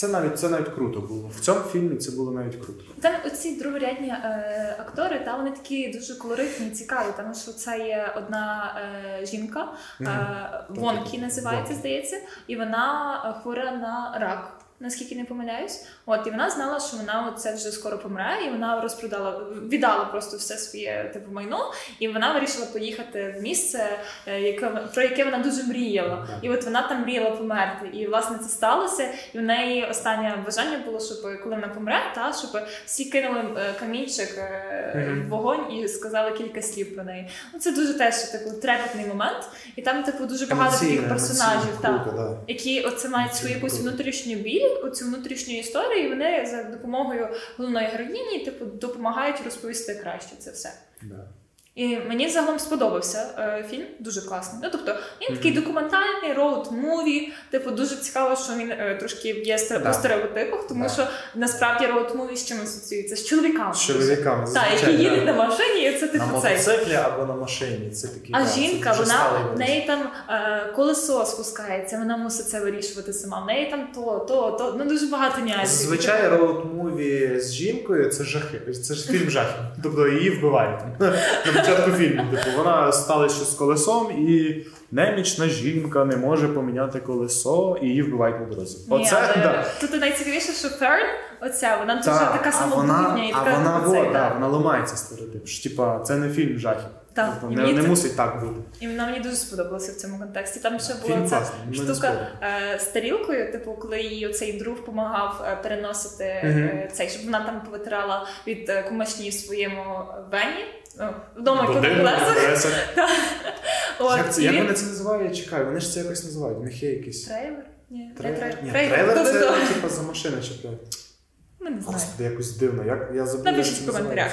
[SPEAKER 1] Це навіть це навіть круто було. В цьому фільмі це було навіть круто.
[SPEAKER 2] Там оці другорядні е, актори, та вони такі дуже колоритні цікаві, тому що це є одна е, жінка, е, Вонкі називається, здається, і вона е, хвора на рак. Наскільки не помиляюсь, от і вона знала, що вона це вже скоро помре, і вона розпродала, віддала просто все своє типу майно, і вона вирішила поїхати в місце, е, яке про яке вона дуже мріяла. І от вона там мріяла померти. І власне це сталося. І в неї останнє бажання було, щоб коли вона помре, та щоб всі кинули е, камінчик е, в вогонь і сказали кілька слів про неї. Ну це дуже теж типу трепетний момент, і там типу дуже багато таких персонажів, та, які оце мають свою якусь внутрішню біль, оцю внутрішню історію, і вони за допомогою головної героїні, типу, допомагають розповісти краще це все.
[SPEAKER 1] Да.
[SPEAKER 2] І мені загалом сподобався е, фільм, дуже класний. Ну тобто він
[SPEAKER 1] Мгм.
[SPEAKER 2] такий документальний роуд-муві. Типу, дуже цікаво, що він е, трошки є
[SPEAKER 1] Да.
[SPEAKER 2] по стереотипах, тому
[SPEAKER 1] Да.
[SPEAKER 2] що насправді роуд-муві з чим асоціюється? З чоловіками.
[SPEAKER 1] З чоловіками.
[SPEAKER 2] Так, які їдуть на машині, і це
[SPEAKER 1] на
[SPEAKER 2] типу цей.
[SPEAKER 1] мотоциклі або на машині. Це такі
[SPEAKER 2] А
[SPEAKER 1] да,
[SPEAKER 2] жінка,
[SPEAKER 1] дуже
[SPEAKER 2] вона в неї там е, колесо спускається, вона мусить це вирішувати сама. В неї там то, то, то. Ну дуже багато нюансів.
[SPEAKER 1] Зазвичай роуд-муві з жінкою це жахи. Це ж фільм жахів. Тобто її вбивають на початку фільму. Типу, вона сталася щось з колесом і немічна жінка не може поміняти колесо і її вбивають на дорозі.
[SPEAKER 2] Ні, але
[SPEAKER 1] да.
[SPEAKER 2] Тут найцікавіше, що Ферн, оця, вона дуже
[SPEAKER 1] Та,
[SPEAKER 2] така самобутня і
[SPEAKER 1] а вона,
[SPEAKER 2] оцей,
[SPEAKER 1] во,
[SPEAKER 2] да.
[SPEAKER 1] вона ламається стереотип. що, Типа, це не фільм жахів.
[SPEAKER 2] Так,
[SPEAKER 1] Тобто, не, не
[SPEAKER 2] це-
[SPEAKER 1] мусить так бути.
[SPEAKER 2] І вона мені дуже сподобалася в цьому контексті. Там ще
[SPEAKER 1] Фільм
[SPEAKER 2] була ця
[SPEAKER 1] класний,
[SPEAKER 2] штука е, з тарілкою, типу, коли її цей друг допомагав е, переносити е, цей, щоб вона там повитирала від е, кумашні в своєму вені. Ну, Вдома коли
[SPEAKER 1] Будинок,
[SPEAKER 2] колеса.
[SPEAKER 1] колеса. Як, це, як вони це називають? Чекай, вони ж це якось називають. У них є якийсь.
[SPEAKER 2] Трейлер? Ні,
[SPEAKER 1] Трейлер,
[SPEAKER 2] трейлер.
[SPEAKER 1] Ні,
[SPEAKER 2] Трейлер.
[SPEAKER 1] трейлер це
[SPEAKER 2] Да-да-да.
[SPEAKER 1] типу за машини чіпляють.
[SPEAKER 2] Ми не знаємо.
[SPEAKER 1] Господи, якось дивно. Як, я забув,
[SPEAKER 2] Напишіть в коментарях.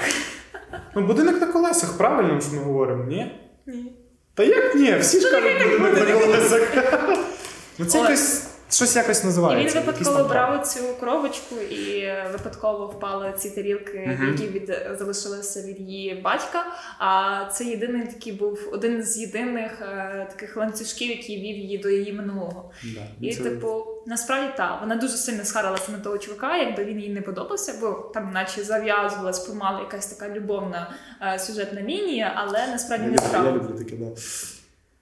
[SPEAKER 1] Ну, будинок на колесах, правильно ж ми говоримо, ні?
[SPEAKER 2] Ні.
[SPEAKER 1] Та як ні? Всі ж кажуть будинок на колесах. Ну це якось щось якось
[SPEAKER 2] І він випадково брав цю коробочку і випадково впали ці тарілки,
[SPEAKER 1] Мгм.
[SPEAKER 2] які від залишилися від її батька. А це єдиний такий був один з єдиних е, таких ланцюжків, який вів її до її минулого.
[SPEAKER 1] Да,
[SPEAKER 2] І,
[SPEAKER 1] це-
[SPEAKER 2] типу, насправді так, вона дуже сильно схарилася на того чувака, якби він їй не подобався, бо там, наче зав'язувалась помалу якась така любовна е, сюжетна лінія, але насправді
[SPEAKER 1] я
[SPEAKER 2] не
[SPEAKER 1] люблю, я люблю таке, да.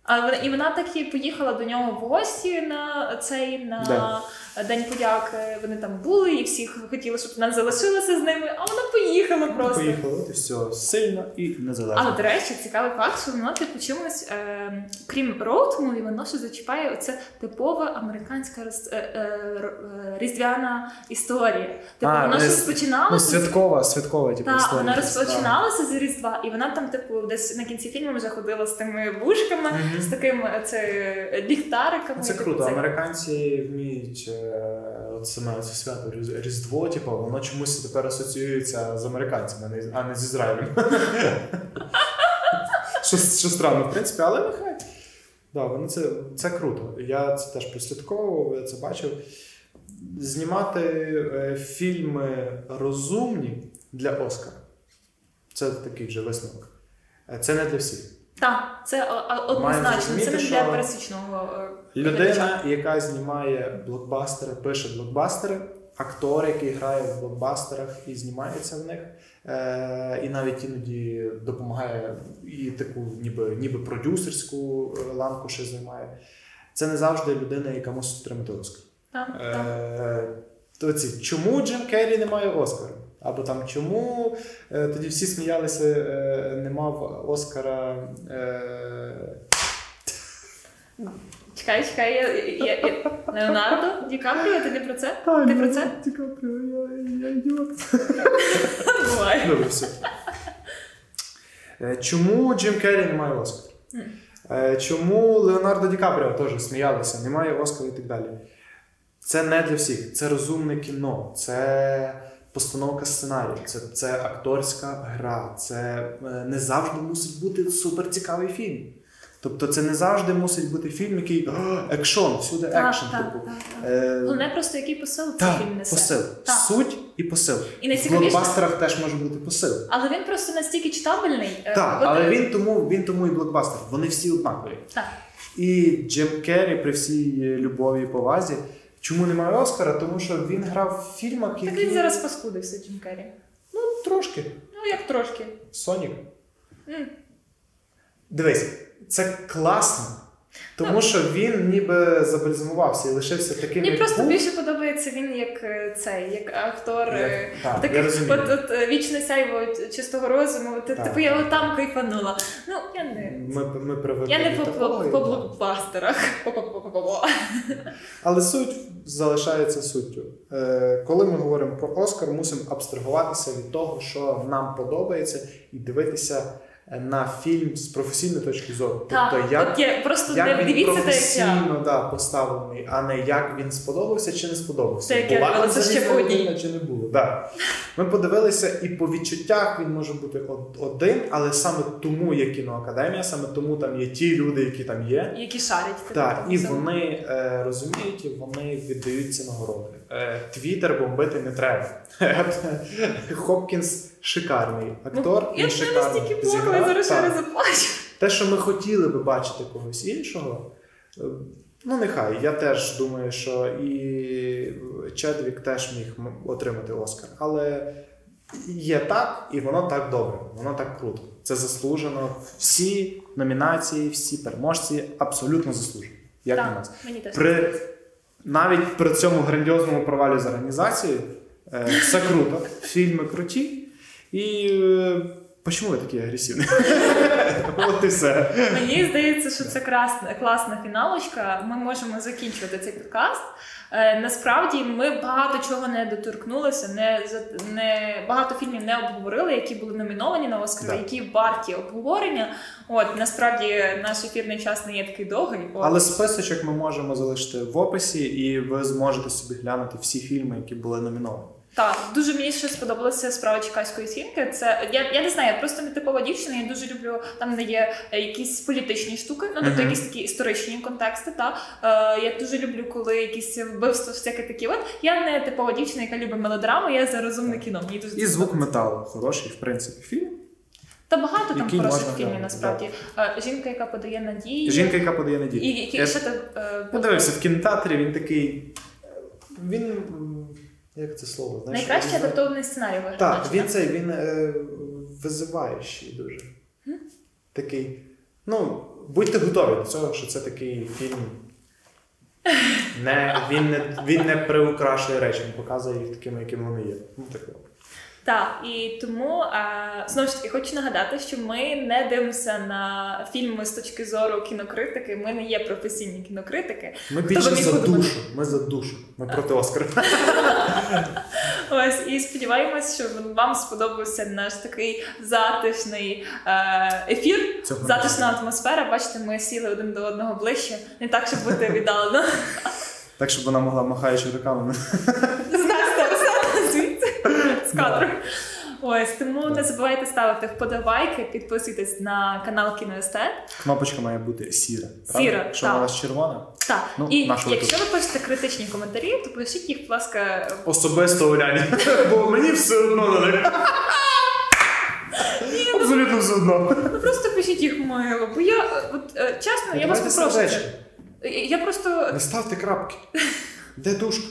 [SPEAKER 2] А і вона так поїхала до нього в гості на цей на
[SPEAKER 1] Да.
[SPEAKER 2] День подяки. Вони там були, і всі хотіли, щоб вона залишилася з ними, а вона поїхала просто.
[SPEAKER 1] Поїхали, от і все. Сильно і незалежно.
[SPEAKER 2] Але до речі, цікавий факт, що вона типу чимось, е, крім роуд муві, воно ще зачіпає оце типова американська роз- е, е, е, різдвяна історія. Типу,
[SPEAKER 1] А,
[SPEAKER 2] вона
[SPEAKER 1] е,
[SPEAKER 2] щось
[SPEAKER 1] Ну,
[SPEAKER 2] починалося. з-
[SPEAKER 1] святкова, святкова, типу,
[SPEAKER 2] Так,
[SPEAKER 1] історія.
[SPEAKER 2] вона розпочиналася з Різдва, і вона там, типу, десь на кінці фільму вже ходила з тими вушками,
[SPEAKER 1] Мгм.
[SPEAKER 2] з таким е, це ліхтариками.
[SPEAKER 1] Це
[SPEAKER 2] типу,
[SPEAKER 1] круто.
[SPEAKER 2] це-
[SPEAKER 1] Американці вміють е, от саме це свято Різдво, типу, воно чомусь тепер асоціюється з американцями, а не- з Ізраїлем. що, странно, в принципі, але нехай. Да, воно це, це круто. Я це теж прослідковував, я це бачив. Знімати е, фільми розумні для Оскара. Це такий вже висновок. Е, Це не для всіх.
[SPEAKER 2] Так, це однозначно, це не для пересічного е.
[SPEAKER 1] Людина, яка знімає блокбастери, пише блокбастери, актор, який грає в блокбастерах і знімається в них, е- і навіть іноді допомагає і таку ніби, ніби продюсерську е, ланку ще займає. Це не завжди людина, яка мусить отримати Оскар.
[SPEAKER 2] Так, так.
[SPEAKER 1] Е- то ці, чому Джим Керрі не має Оскара? Або там чому е, тоді всі сміялися, е, не мав Оскара. Е-
[SPEAKER 2] Чекай, чекай, я, я, я... Леонардо Ді Капріо, ти не про це? Ти про це?
[SPEAKER 1] Ді Капріо, я, я ідіот.
[SPEAKER 2] Буває.
[SPEAKER 1] Добре, все. Е, Чому Джим Керрі не має Оскар? Е, Чому Леонардо Ді Капріо теж сміялися, немає Оскара і так далі. Це не для всіх. Це розумне кіно, це постановка сценарію, це, це акторська гра, це е, не завжди мусить бути суперцікавий фільм. Тобто це не завжди мусить бути фільм, який екшон, всюди екшен.
[SPEAKER 2] так,
[SPEAKER 1] типу.
[SPEAKER 2] так, так.
[SPEAKER 1] Е,
[SPEAKER 2] Головне просто який посил цей фільм несе.
[SPEAKER 1] посил. Суть і посил.
[SPEAKER 2] І
[SPEAKER 1] В блокбастерах теж може бути посил.
[SPEAKER 2] але він просто настільки читабельний. е,
[SPEAKER 1] Так, але
[SPEAKER 2] е,
[SPEAKER 1] він тому, він тому і блокбастер. Вони всі однакові.
[SPEAKER 2] Так.
[SPEAKER 1] І Джим Керрі при всій любові і повазі. Чому немає Оскара? Тому що він грав в фільмах,
[SPEAKER 2] Так він зараз паскудився, Джим Керрі.
[SPEAKER 1] Ну, трошки.
[SPEAKER 2] Ну, як трошки.
[SPEAKER 1] Сонік. Дивись, це класно. Тому що він ніби забальзамувався і лишився таким.
[SPEAKER 2] Мені
[SPEAKER 1] як
[SPEAKER 2] просто
[SPEAKER 1] був.
[SPEAKER 2] більше подобається він як е, цей, як актор.
[SPEAKER 1] Як-
[SPEAKER 2] е,
[SPEAKER 1] так,
[SPEAKER 2] Таких,
[SPEAKER 1] я
[SPEAKER 2] от, от е, вічне сяйво чистого розуму,
[SPEAKER 1] Так,
[SPEAKER 2] типу я
[SPEAKER 1] так.
[SPEAKER 2] отам кайфанула. Ну, я не.
[SPEAKER 1] Ми, ми
[SPEAKER 2] Я не по, по, по блокбастерах.
[SPEAKER 1] Але суть залишається суттю. Е, коли ми говоримо про Оскар, мусимо абстрагуватися від того, що нам подобається, і дивитися на фільм з професійної точки зору.
[SPEAKER 2] Так,
[SPEAKER 1] тобто, як,
[SPEAKER 2] от я просто
[SPEAKER 1] як
[SPEAKER 2] не
[SPEAKER 1] він
[SPEAKER 2] так,
[SPEAKER 1] професійно да, поставлений, а не як він сподобався чи не сподобався.
[SPEAKER 2] Я
[SPEAKER 1] Була
[SPEAKER 2] робила, це ще по одній.
[SPEAKER 1] чи не було. Да. Ми подивилися, і по відчуттях він може бути один, але саме тому є кіноакадемія, саме тому там є ті люди, які там є.
[SPEAKER 2] Які шарять.
[SPEAKER 1] Так, і вони е, розуміють, і вони віддають ці нагороди. Е, Твіттер бомбити не треба. Хопкінс шикарний актор.
[SPEAKER 2] Ну, я
[SPEAKER 1] шикарно
[SPEAKER 2] настільки плакала, я зараз не заплачу.
[SPEAKER 1] Те, що ми хотіли би бачити когось іншого, е, ну нехай. Я теж думаю, що і Чедвік теж міг отримати Оскар. Але є так, і воно так добре, воно так круто. Це заслужено. Всі номінації, всі переможці абсолютно заслужені. Як на нас.
[SPEAKER 2] мені теж.
[SPEAKER 1] При, навіть при цьому грандіозному провалі з організацією е, все круто, фільми круті. І е, чому ви такі агресивні? От і все.
[SPEAKER 2] Мені здається, що це класна фіналочка. Ми можемо закінчувати цей подкаст. Е, насправді ми багато чого не доторкнулися, не, не багато фільмів не обговорили, які були номіновані на Оскар,
[SPEAKER 1] Да.
[SPEAKER 2] які варті обговорення. От насправді наш ефірний час не є такий довгий. От.
[SPEAKER 1] Але списочок ми можемо залишити в описі, і ви зможете собі глянути всі фільми, які були номіновані.
[SPEAKER 2] Так, дуже мені ще сподобалася справа чекаської сімки. Це я, я не знаю, я просто не типова дівчина. Я дуже люблю там, де є якісь політичні штуки, ну тобто
[SPEAKER 1] Мгм.
[SPEAKER 2] якісь такі історичні контексти. Та е, я дуже люблю, коли якісь вбивства, всяке такі. От я не типова дівчина, яка любить мелодраму. Я за розумне кіно. Мені дуже
[SPEAKER 1] І звук металу хороший, в принципі, фільм.
[SPEAKER 2] Та багато там
[SPEAKER 1] який
[SPEAKER 2] хороших
[SPEAKER 1] можна
[SPEAKER 2] фільмів. Насправді Е, жінка, яка подає надії.
[SPEAKER 1] Жінка, яка подає надію.
[SPEAKER 2] і які
[SPEAKER 1] Я
[SPEAKER 2] ще ти е,
[SPEAKER 1] подивився в кінотеатрі, він такий. Він. Як це слово? Знаєш,
[SPEAKER 2] найкраще
[SPEAKER 1] він-
[SPEAKER 2] адаптований сценарій виглядає.
[SPEAKER 1] Так, він цей, він е, визиваючий дуже. Такий. Ну, будьте готові до цього, що це такий фільм. Не, він, не, він не приукрашує речі, він показує їх такими, якими вони є. Ну, таке.
[SPEAKER 2] Так, і тому е, знову ж таки хочу нагадати, що ми не дивимося на фільми з точки зору кінокритики. Ми не є професійні кінокритики.
[SPEAKER 1] Ми
[SPEAKER 2] Хто
[SPEAKER 1] більше
[SPEAKER 2] би
[SPEAKER 1] за душу. Ми за душу. Ми проти Оскара.
[SPEAKER 2] Ось і сподіваємось, що вам сподобався наш такий затишний е, ефір.
[SPEAKER 1] Цього
[SPEAKER 2] Затишна атмосфера. Бачите, ми сіли один до одного ближче, не так, щоб бути віддалено.
[SPEAKER 1] Так, щоб вона могла махаючи руками.
[SPEAKER 2] З кадру. Ось тому не забувайте ставити вподобайки, підписуйтесь на канал Кіноестет.
[SPEAKER 1] Кнопочка має бути сіра. правда?
[SPEAKER 2] Сіра,
[SPEAKER 1] Якщо вона червона,
[SPEAKER 2] Так,
[SPEAKER 1] Ну,
[SPEAKER 2] і якщо ви пишете критичні коментарі, то пишіть їх, будь ласка,
[SPEAKER 1] особисто Уляні. Бо мені все одно на них. Абсолютно все одно.
[SPEAKER 2] ну просто пишіть їх мило. Бо я от е, чесно, я вас попрошу. Я просто
[SPEAKER 1] Не ставте крапки. Де душка?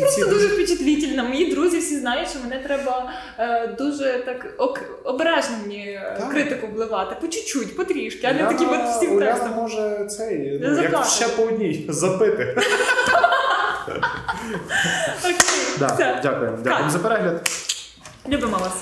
[SPEAKER 2] я просто дуже впечатлительна. Мої друзі всі знають, що мене треба е, дуже так ок, обережно мені е,
[SPEAKER 1] Так.
[SPEAKER 2] критику вливати. По чуть-чуть, потрішки, а не такі от всім
[SPEAKER 1] Уляна може цей, ну, як ще по одній, запити.
[SPEAKER 2] Окей,
[SPEAKER 1] Да,
[SPEAKER 2] все.
[SPEAKER 1] Дякуємо. Дякуємо за перегляд.
[SPEAKER 2] Любимо вас.